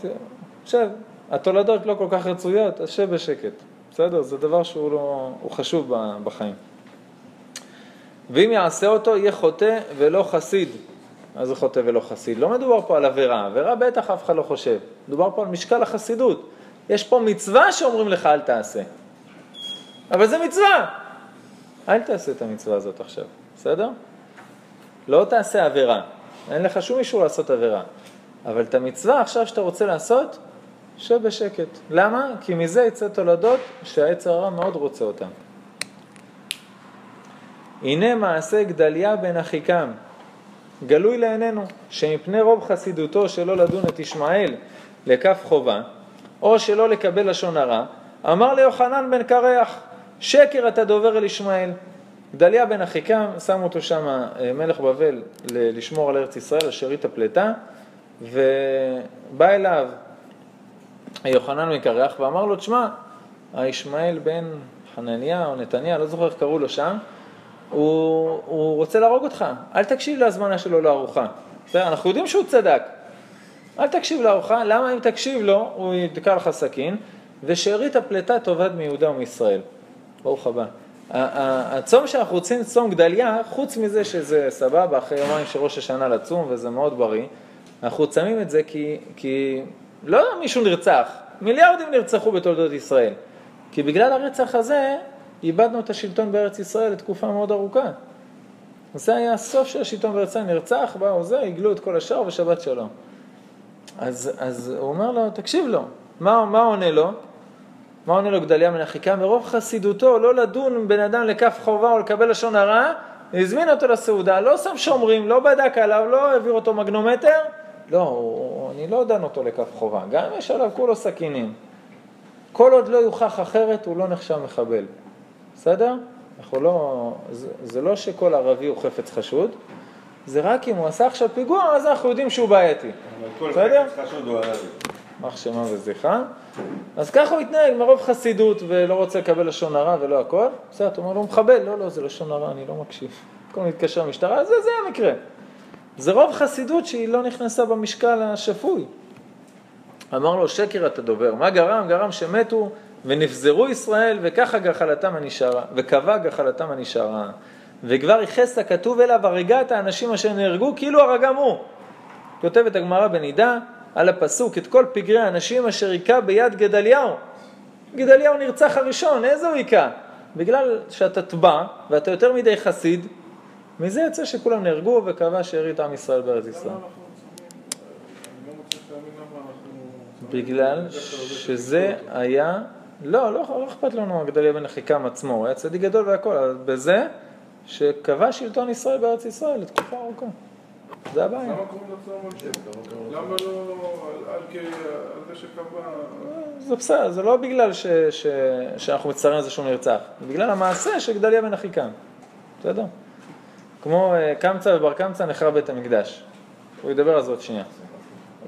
שב. התולדות לא כל כך רצויות, אז שב בשקט. בסדר? זה דבר שהוא לא, הוא חשוב בחיים. ואם יעשה אותו, יהיה חוטא ולא חסיד. מה זה חוטא ולא חסיד? לא מדובר פה על עבירה, עבירה בטח אף אחד לא חושב. מדובר פה על משקל החסידות. יש פה מצווה שאומרים לך אל תעשה. אבל זה מצווה. אל תעשה את המצווה הזאת עכשיו, בסדר? לא תעשה עבירה. אין לך שום אישור לעשות עבירה. אבל את המצווה עכשיו שאתה רוצה לעשות, שב בשקט. למה? כי מזה יצא תולדות שהעץ הרע מאוד רוצה אותם. הנה מעשה גדליה בן אחיקם, גלוי לעינינו, שמפני רוב חסידותו שלא לדון את ישמעאל לכף חובה, או שלא לקבל לשון הרע, אמר ליוחנן בן קרח, שקר אתה דובר אל ישמעאל. גדליה בן אחיקם, שמו אותו שם אה, מלך בבל לשמור על ארץ ישראל, על שארית הפלטה, ובא אליו יוחנן בן קרח ואמר לו, תשמע, הישמעאל בן חנניה או נתניה, לא זוכר איך קראו לו שם, הוא, הוא רוצה להרוג אותך, אל תקשיב להזמנה שלו לארוחה. בסדר? אנחנו יודעים שהוא צדק. אל תקשיב לארוחה, למה אם תקשיב לו, הוא יתקע לך סכין, ושארית הפלטה תאבד מיהודה ומישראל. ברוך הבא. הצום שאנחנו רוצים, צום גדליה, חוץ מזה שזה סבבה, אחרי יומיים של ראש השנה לצום, וזה מאוד בריא, אנחנו צמים את זה כי, כי לא מישהו נרצח, מיליארדים נרצחו בתולדות ישראל. כי בגלל הרצח הזה, איבדנו את השלטון בארץ ישראל לתקופה מאוד ארוכה. זה היה הסוף של השלטון בארץ ישראל, נרצח, באו זה, הגלו את כל השאר ושבת שלום. אז, אז הוא אומר לו, תקשיב לו, מה, מה עונה לו? מה עונה לו גדליה בן אחיקם? מרוב חסידותו לא לדון בן אדם לכף חובה או לקבל לשון הרע, הזמין אותו לסעודה, לא שם שומרים, לא בדק עליו, לא העביר אותו מגנומטר, לא, הוא, אני לא דן אותו לכף חובה, גם אם יש עליו כולו סכינים. כל עוד לא יוכח אחרת, הוא לא נחשב מחבל. בסדר? אנחנו לא, זה, זה לא שכל ערבי הוא חפץ חשוד, זה רק אם הוא עשה עכשיו פיגוע, אז אנחנו יודעים שהוא בעייתי. בסדר? יימח שמה וזכרה. אז ככה הוא התנהג מרוב חסידות ולא רוצה לקבל לשון הרע ולא הכל. בסדר, אתה אומר לו, הוא מחבל. לא, לא, זה לשון הרע, אני לא מקשיב. [LAUGHS] כל מתקשר משטרה, זה, זה המקרה. זה רוב חסידות שהיא לא נכנסה במשקל השפוי. אמר לו, שקר אתה דובר. מה גרם? גרם שמתו ונפזרו ישראל, וככה גחלתם הנשארה, וקבע גחלתם הנשארה. וכבר ייחס הכתוב אליו הריגת האנשים אשר נהרגו, כאילו הרגם הוא. כותבת הגמרא בנידה על הפסוק, את כל פגרי האנשים אשר היכה ביד גדליהו. גדליהו נרצח הראשון, איזה הוא היכה? בגלל שאתה טבע ואתה יותר מדי חסיד, מזה יוצא שכולם נהרגו וקבע שארית עם ישראל בארץ ישראל. לא בגלל הרבה שזה. היה, לא, לא, לא אכפת לנו גדליה בן אחיקם עצמו, הוא היה צדיק גדול והכל, אבל בזה שקבע שלטון ישראל בארץ ישראל לתקופה ארוכה. זה הבעיה. למה קוראים על שם? למה לא על- זה שקבע... זה בסדר, זה לא בגלל ש, ש, שאנחנו מצטערים על זה שהוא נרצח, זה בגלל המעשה של גדליה בן אחיקם, בסדר? כמו אה, קמצא ובר קמצא נחרב בית המקדש. הוא ידבר על זה עוד שנייה.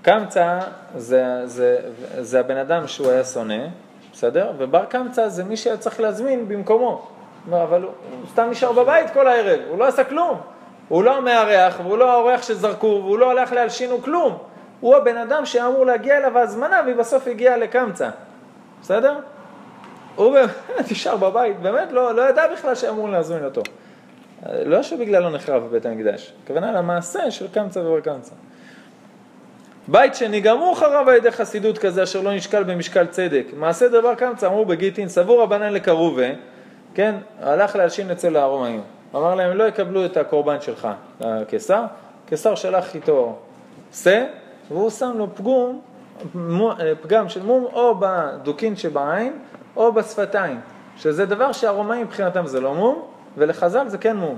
קמצא זה, זה, זה הבן אדם שהוא היה שונא, בסדר? ובר קמצא זה מי שהיה צריך להזמין במקומו. הוא אבל הוא, הוא סתם נשאר בבית כל הערב, הוא לא עשה כלום. הוא לא המארח, והוא לא האורח שזרקו, והוא לא הלך להלשינו כלום. הוא הבן אדם שהיה אמור להגיע אליו ההזמנה, והיא בסוף הגיעה לקמצא. בסדר? הוא באמת [LAUGHS] נשאר בבית, באמת לא, לא ידע בכלל שאמור להזמין אותו. לא שבגללו נחרב בית המקדש, הכוונה למעשה של קמצא ובר קמצא. בית שני גם הוא חרב על ידי חסידות כזה אשר לא נשקל במשקל צדק. מעשה דבר קמצא אמרו בגיטין, סבור רבנן לקרובה, כן, הלך להלשין אצל הארומאים. אמר להם, לא יקבלו את הקורבן שלך לקיסר. קיסר שלח איתו שא, והוא שם לו פגום, אה, פגם של מום, או בדוקין שבעין, או בשפתיים. שזה דבר שהרומאים מבחינתם זה לא מום, ולחז"ל זה כן מום.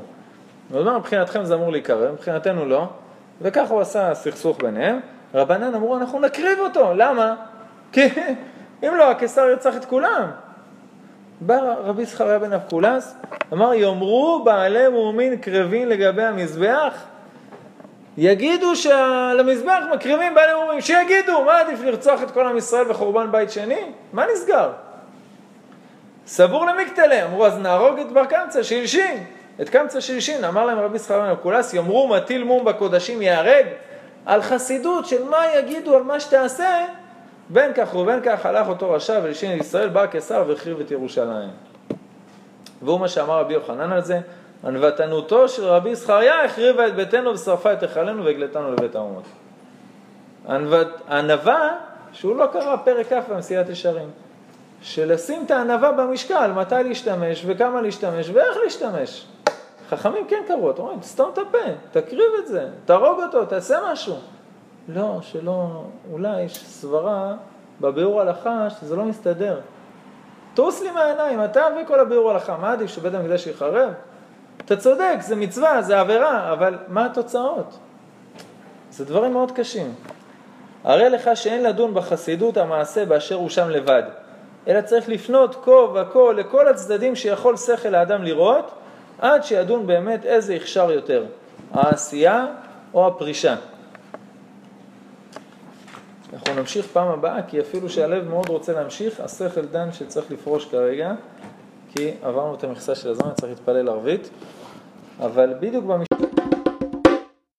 הוא אומר, מבחינתכם זה אמור להיקרב, מבחינתנו לא, וככה הוא עשה סכסוך ביניהם. רבנן אמרו, אנחנו נקריב אותו, למה? כי אם לא, הקיסר ירצח את כולם. בא רבי זכריה בן אבקולס, אמר, יאמרו בעלי מומין קרבים לגבי המזבח, יגידו שלמזבח מקריבים בעלי מומין, שיגידו, מה עדיף לרצוח את כל עם ישראל בחורבן בית שני? מה נסגר? סבור למקטלה, אמרו אז נהרוג את בר קמצא שהלשין, את קמצא שהלשין, אמר להם רבי זכריה בן אבקולס, יאמרו מטיל מום בקודשים ייהרג, על חסידות של מה יגידו על מה שתעשה, בין כך ובין כך הלך אותו רשע והלשין את ישראל, בא הקיסר והחריב את ירושלים. והוא מה שאמר רבי יוחנן על זה, ענוותנותו של רבי זכריה החריבה את ביתנו ושרפה את היכלנו והגלתנו לבית האומות. ענווה, שהוא לא קרא פרק כ' במסיעת ישרים. שלשים את הענווה במשקל, מתי להשתמש וכמה להשתמש ואיך להשתמש. חכמים כן קראו, אתה אומר, סתום את הפה, תקריב את זה, תהרוג אותו, תעשה משהו. לא, שלא, אולי יש סברה בביאור הלכה שזה לא מסתדר. טוס לי מהעיניים, אתה וכל הביאור הלכה, מה עדיף שבית המקדש ייחרב? אתה צודק, זה מצווה, זה עבירה, אבל מה התוצאות? זה דברים מאוד קשים. הרי לך שאין לדון בחסידות המעשה באשר הוא שם לבד, אלא צריך לפנות כה וכה לכל הצדדים שיכול שכל האדם לראות, עד שידון באמת איזה הכשר יותר, העשייה או הפרישה. אנחנו נמשיך פעם הבאה, כי אפילו שהלב מאוד רוצה להמשיך, השכל דן שצריך לפרוש כרגע, כי עברנו את המכסה של הזמן, צריך להתפלל ערבית. אבל בדיוק במשפט